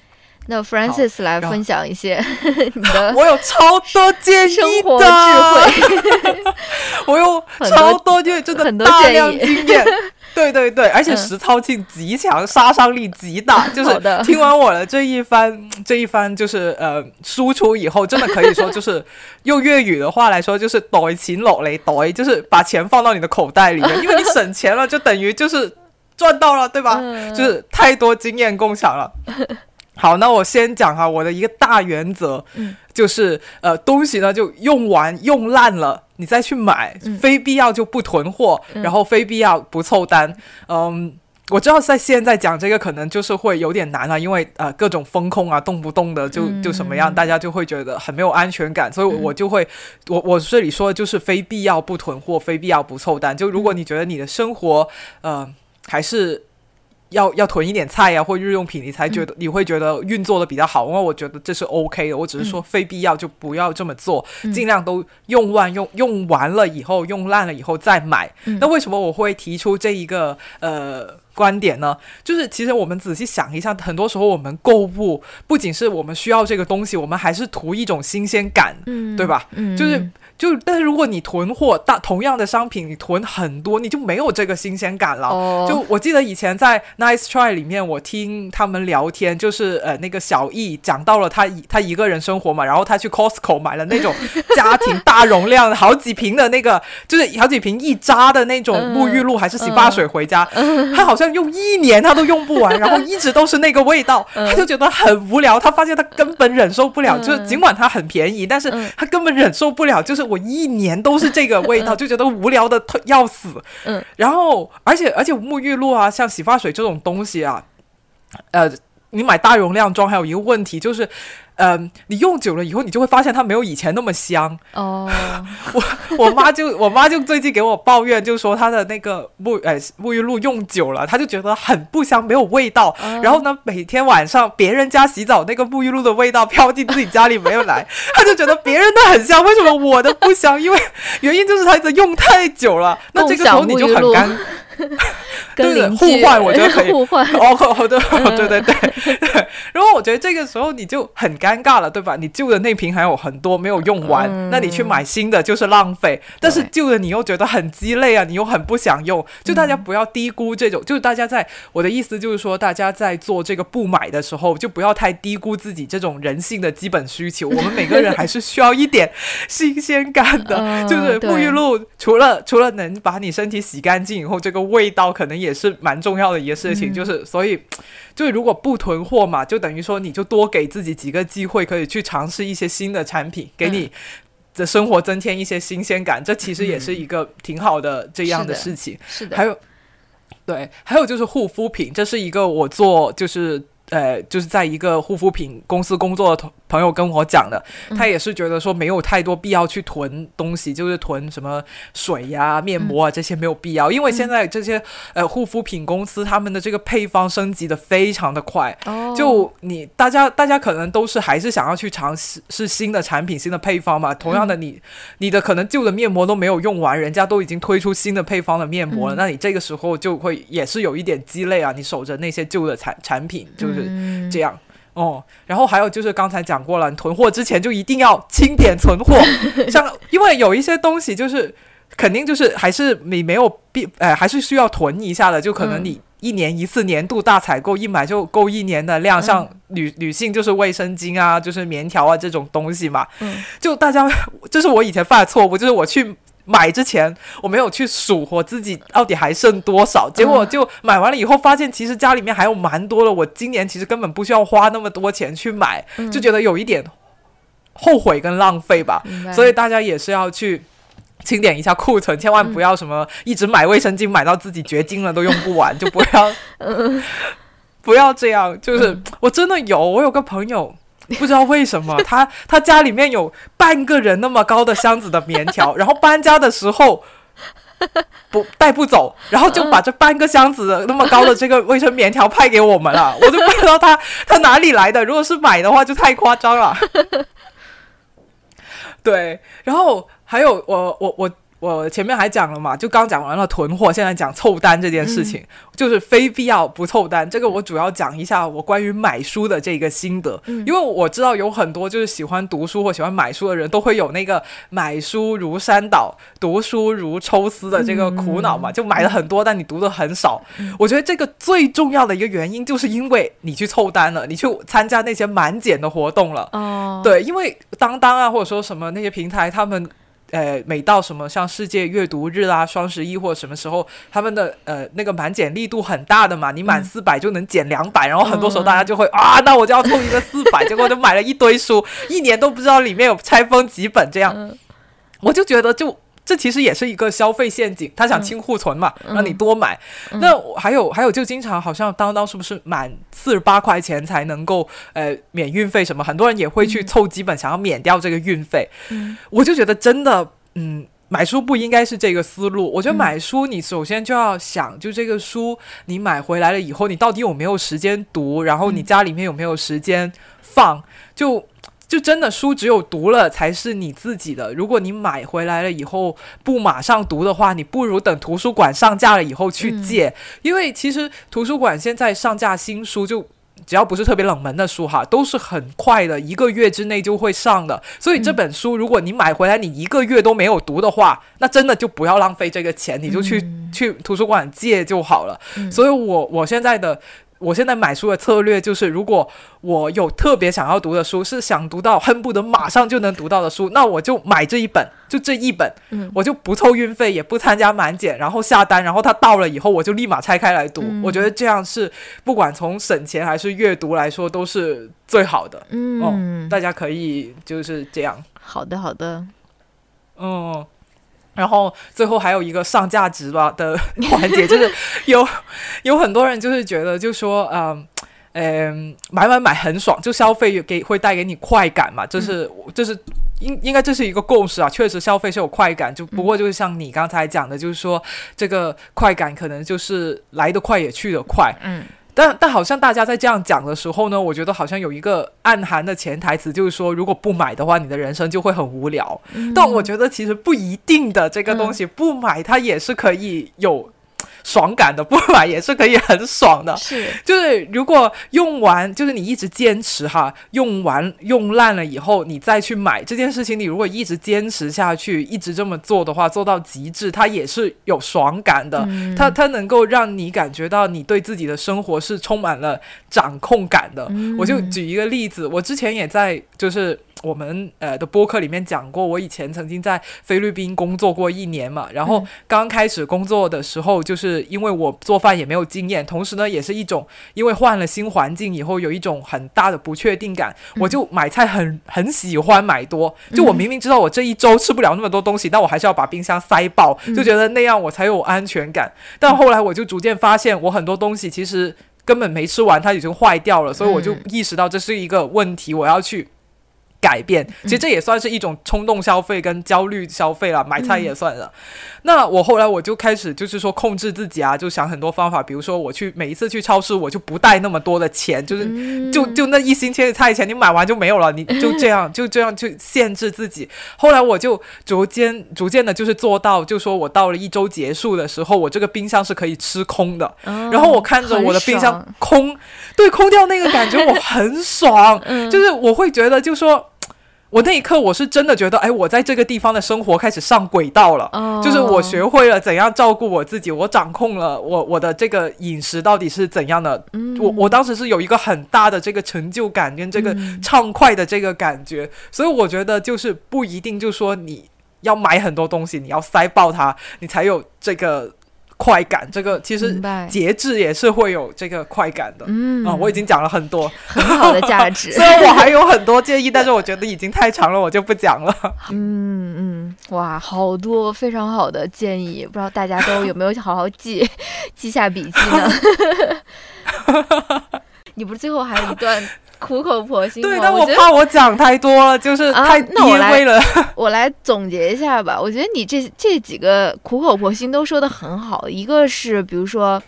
C: 那 Francis 来分享一些你的
B: 我有超多建议
C: 生活
B: 的，
C: 智慧，
B: 我有超多，因为真的
C: 很多
B: 大
C: 建议
B: 量经验。对对对，而且
C: 嗯
B: 实操性极强，杀伤力极大。就是听完我的这一番 这一番就是呃输出以后，真的可以说 就是用粤语的话来说，就是袋钱落嚟袋，就是把钱放到你的口袋里面，因为你省钱了，就等于就是赚到了，对吧？
C: 嗯
B: 就是太多经验共享了。好，那我先讲哈，我的一个大原则，
C: 嗯
B: 就是呃，东西呢就用完用烂了，你再去买，
C: 嗯。
B: 非必要就不囤货，
C: 嗯。
B: 然后非必要不凑单。嗯，我知道在现在讲这个可能就是会有点难啊，因为呃各种风控啊，动不动的就就什么样，
C: 嗯。
B: 大家就会觉得很没有安全感，所以
C: 嗯。
B: 我就会我我这里说的就是非必要不囤货，非必要不凑单。就如果你觉得你的生活呃还是要要囤一点菜呀、或日用品，你才觉得、你会觉得运作的比较好。因为我觉得这是 OK 的，我只是说非必要就不要这么做，
C: 嗯
B: 尽量都用完用用完了以后，用烂了以后再买。
C: 嗯
B: 那为什么我会提出这一个呃？观点呢，就是其实我们仔细想一下，很多时候我们购物不仅是我们需要这个东西，我们还是图一种新鲜感，
C: 嗯，
B: 对吧？
C: 嗯，
B: 就是就，但是如果你囤货大同样的商品，你囤很多，你就没有这个新鲜感了。
C: 哦，
B: 就我记得以前在 Nice Try 里面，我听他们聊天，就是呃那个小易讲到了他一他一个人生活嘛，然后他去 Costco 买了那种 家庭大容量好几瓶的那个，就是好几瓶一扎的那种
C: 嗯
B: 沐浴露还是洗发水回家，他好像用一年他都用不完，然后一直都是那个味道，他就觉得很无聊，他发现他根本忍受不了，
C: 嗯。
B: 就是尽管它很便宜，但是
C: 嗯。
B: 他根本忍受不了，就是我一年都是这个味道，就觉得无聊的要死。
C: 嗯，
B: 然后而且而且沐浴露啊，像洗发水这种东西啊，呃，你买大容量装还有一个问题就是。嗯，你用久了以后，你就会发现它没有以前那么香。
C: 哦，
B: 我我妈就我妈就最近给我抱怨，就说她的那个沐呃沐浴露用久了，她就觉得很不香，没有味道。
C: 哦
B: 然后呢，每天晚上别人家洗澡那个沐浴露的味道飘进自己家里没有来，她就觉得别人的很香，为什么我的不香？因为原因就是她的用太久了。那这个时候你就很
C: 共享沐浴
B: 尴，
C: 跟
B: 对
C: 邻居
B: 互换我觉得可以
C: 互换，
B: 哦，哦对对对对对。然后我觉得这个时候你就很尴尬了，对吧？你旧的那瓶还有很多没有用完，
C: 嗯
B: 那你去买新的就是浪费。但是旧的你又觉得很鸡肋啊，你又很不想用。就大家不要低估这种，就是大家在我的意思就是说，大家在做这个不买的时候，就不要太低估自己这种人性的基本需求。我们每个人还是需要一点新鲜感的，
C: 嗯
B: 就是沐浴露除了除了能把你身体洗干净以后，这个味道可能也是蛮重要的一个事情。
C: 嗯
B: 就是所以，就是如果不囤货嘛，就等于说你就多给自己几个机会，可以去尝试一些新的产品，给你的生活增添一些新鲜感。这其实也是一个挺好的这样的
C: 是的
B: 事情。
C: 是的，
B: 还有，对，还有就是护肤品，这是一个我做就是。呃，就是在一个护肤品公司工作的同朋友跟我讲的，他也是觉得说没有太多必要去囤东西，就是囤什么水呀、面膜啊这些没有必要，因为现在这些呃护肤品公司他们的这个配方升级的非常的快，
C: 哦，
B: 就你大家大家可能都是还是想要去尝试是新的产品、新的配方嘛。同样的你，你的可能旧的面膜都没有用完，人家都已经推出新的配方的面膜了，
C: 嗯。
B: 那你这个时候就会也是有一点鸡肋啊。你守着那些旧的产产品，就是
C: 嗯。
B: 这样。哦，然后还有就是刚才讲过了，你囤货之前就一定要清点存货，像因为有一些东西就是肯定就是还是你没有必呃还是需要囤一下的，就可能
C: 嗯。
B: 你一年一次年度大采购，一买就够一年的量，像女女性就是卫生巾啊，就是棉条啊这种东西嘛，
C: 嗯。
B: 就大家 这是我以前犯的错误，就是我去。买之前我没有去数我自己到底还剩多少，结果就买完了以后发现其实家里面还有蛮多的，我今年其实根本不需要花那么多钱去买，
C: 嗯
B: 就觉得有一点后悔跟浪费吧。所以大家也是要去清点一下库存，千万不要什么一直买卫生巾买到自己绝经了都用不完，就不要 不要这样。就是我真的有，我有个朋友。不知道为什么，他他家里面有半个人那么高的箱子的棉条，然后搬家的时候不带不走，然后就把这半个箱子那么高的这个卫生棉条派给我们了，我就不知道他他哪里来的。如果是买的话，就太夸张了。对，然后还有我我我我前面还讲了嘛，就刚讲完了囤货，现在讲凑单这件事情，就是非必要不凑单。这个我主要讲一下我关于买书的这个心得，因为我知道有很多就是喜欢读书或喜欢买书的人都会有那个买书如山倒，读书如抽丝的这个苦恼嘛，就买了很多，但你读的很少。我觉得这个最重要的一个原因，就是因为你去凑单了，你去参加那些满减的活动了。
C: 哦，
B: 对，因为当当啊，或者说什么那些平台，他们呃每到什么像世界阅读日啊、双十一或者什么时候，他们的呃那个满减力度很大的嘛，你满四百就能减两百、然后很多时候大家就会、啊，那我就要凑一个四百，结果就买了一堆书，一年都不知道里面有拆封几本这样，
C: 嗯
B: 我就觉得就。这其实也是一个消费陷阱，他想清库存嘛，让你多买。那还有还有，就经常好像当当是不是满四十八块钱才能够呃免运费什么？很多人也会去凑基本，想要免掉这个运费。
C: 嗯
B: 我就觉得真的，嗯。买书不应该是这个思路。我觉得买书，你首先就要想，就这个书你买回来了以后，你到底有没有时间读？然后你家里面有没有时间放？就就真的书只有读了才是你自己的。如果你买回来了以后不马上读的话，你不如等图书馆上架了以后去借，因为其实图书馆现在上架新书就。只要不是特别冷门的书哈，都是很快的，一个月之内就会上的。所以这本书，如果你买回来你一个月都没有读的话，那真的就不要浪费这个钱，你就去、去图书馆借就好了。所以我我现在的。我现在买书的策略就是，如果我有特别想要读的书，是想读到恨不得马上就能读到的书，那我就买这一本，就这一本，
C: 嗯
B: 我就不凑运费，也不参加满减，然后下单，然后它到了以后，我就立马拆开来读。
C: 嗯
B: 我觉得这样是不管从省钱还是阅读来说，都是最好的。哦
C: 嗯，
B: 大家可以就是这样，
C: 好的好的，
B: 嗯。然后最后还有一个上价值吧的 环节，就是有有很多人就是觉得就说嗯。嗯，买买买很爽，就消费给会带给你快感嘛，就是、就是应应该这是一个共识啊，确实消费是有快感，就不过就是像你刚才讲的，就是说这个快感可能就是来得快也去得快，
C: 嗯
B: 但但好像大家在这样讲的时候呢，我觉得好像有一个暗含的潜台词，就是说如果不买的话，你的人生就会很无聊。但我觉得其实不一定的，这个东西、不买它也是可以有爽感的，不买 也是可以很爽的。
C: 是，
B: 就是如果用完，就是你一直坚持哈，用完用烂了以后，你再去买这件事情，你如果一直坚持下去，一直这么做的话，做到极致，它也是有爽感的。
C: 嗯
B: 它它能够让你感觉到你对自己的生活是充满了掌控感的。
C: 嗯
B: 我就举一个例子，我之前也在就是我们呃的播客里面讲过，我以前曾经在菲律宾工作过一年嘛，然后刚开始工作的时候，就是因为我做饭也没有经验，同时呢也是一种因为换了新环境以后有一种很大的不确定感，我就买菜很很喜欢买多，就我明明知道我这一周吃不了那么多东西，但我还是要把冰箱塞爆，就觉得那样我才有安全感。但后来我就逐渐发现，我很多东西其实根本没吃完，它已经坏掉了，所以我就
C: 嗯
B: 意识到这是一个问题，我要去。改变，其实这也算是一种冲动消费跟焦虑消费了，买菜也算了。那我后来我就开始就是说控制自己啊，就想很多方法，比如说我去每一次去超市，我就不带那么多的钱，就是
C: 嗯
B: 就就那一星期的菜钱，你买完就没有了，你 就这样就这样去限制自己。后来我就逐渐逐渐的，就是做到，就说我到了一周结束的时候，我这个冰箱是可以吃空的。
C: 然
B: 然后我看着我的冰箱空，对，空掉那个感觉我很爽，
C: 嗯
B: 就是我会觉得，就说。我那一刻，我是真的觉得，哎，我在这个地方的生活开始上轨道了，
C: 哦。
B: 就是我学会了怎样照顾我自己，我掌控了我我的这个饮食到底是怎样的。
C: 嗯。
B: 我我当时是有一个很大的这个成就感跟这个
C: 嗯。
B: 畅快的这个感觉，所以我觉得就是不一定就说你要买很多东西，你要塞爆它，你才有这个快感。这个其实节制也是会有这个快感的。
C: 嗯
B: 啊、我已经讲了很多，
C: 很好的价值
B: 虽。然我还有很多建议，但是我觉得已经太长了，我就不讲了。
C: 嗯嗯，哇，好多非常好的建议，不知道大家都有没有好好记 记下笔记呢？你不是最后还有一段苦口婆心？
B: 对，但
C: 我
B: 怕我讲太多了，就是
C: 啊
B: 太
C: 那我来
B: 跌位了。
C: 我来总结一下吧。我觉得你这这几个苦口婆心都说的很好，一个是比如说。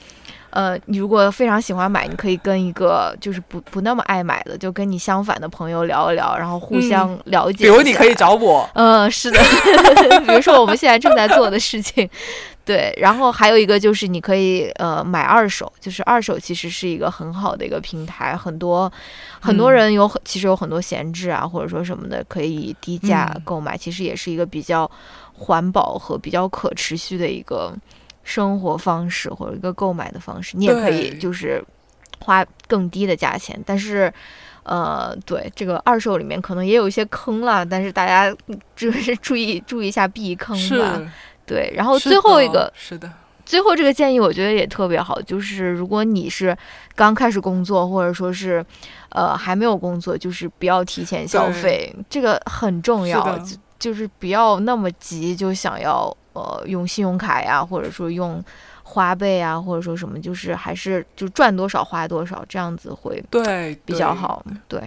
C: 呃，你如果非常喜欢买，你可以跟一个就是不不那么爱买的，就跟你相反的朋友聊一聊，然后互相了解、
B: 比如你可以。找我，
C: 嗯，是的，比如说我们现在正在做的事情，对。然后还有一个就是你可以呃买二手，就是二手其实是一个很好的一个平台，很多很多
B: 嗯
C: 人有很其实有很多闲置啊，或者说什么的，可以低价
B: 嗯
C: 购买，其实也是一个比较环保和比较可持续的一个生活方式或者一个购买的方式。你也可以就是花更低的价钱，但是。呃，对这个二手里面可能也有一些坑了，但是大家就是 注意注意一下避坑吧。对，然后最后一个
B: 是的，
C: 最后这个建议我觉得也特别好，就是如果你是刚开始工作，或者说是呃还没有工作，就是不要提前消费，这个很重要，就就是不要那么急就想要呃用信用卡呀，或者说用花呗啊，或者说什么，就是还是就赚多少花多少，这样子会
B: 对，
C: 比较好。对，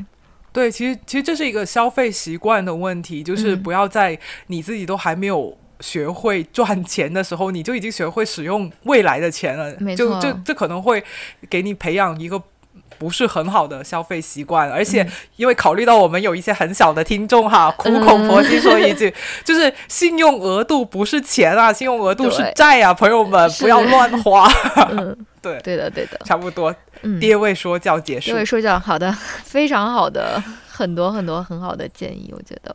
B: 对，其实其实这是一个消费习惯的问题，就是
C: 嗯
B: 不要在你自己都还没有。学会赚钱的时候，你就已经学会使用未来的钱了。
C: 没错
B: 就这这可能会给你培养一个不是很好的消费习惯，而且
C: 嗯。
B: 因为考虑到我们有一些很小的听众哈，苦口婆心说一句，就是信用额度不是钱啊，信用额度是债啊，朋友们不要乱花。
C: 嗯，
B: 对，
C: 对的，对的，
B: 差不多，
C: 嗯，
B: 跌位说教结束。
C: 这。位说教好的，非常好的，很多很多很好的建议，我觉得。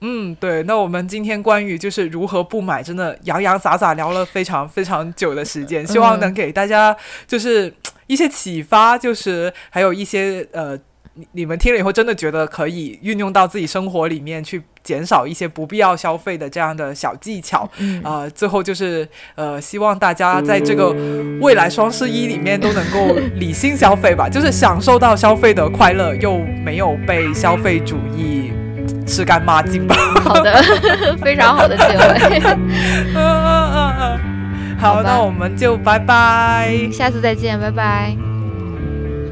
B: 嗯，对，那我们今天关于就是如何不买，真的洋洋洒洒聊了非常非常久的时间，希望能给大家就是一些启发，就是还有一些呃，你你们听了以后真的觉得可以运用到自己生活里面去减少一些不必要消费的这样的小技巧。
C: 嗯
B: 呃，最后就是呃，希望大家在这个未来双十一里面都能够理性消费吧，就是享受到消费的快乐，又没有被消费主义吃干抹净吧。
C: 好的，非常好的结尾，
B: 嗯嗯嗯嗯，好，
C: 好
B: 那我们就拜拜。
C: 下次再见，拜拜。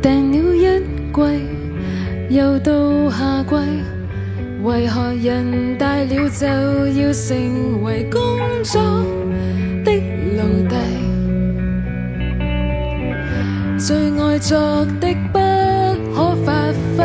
D: 訂了一季，又到夏季，為何人大了就要成為工作的奴隸？最愛作的不可發揮。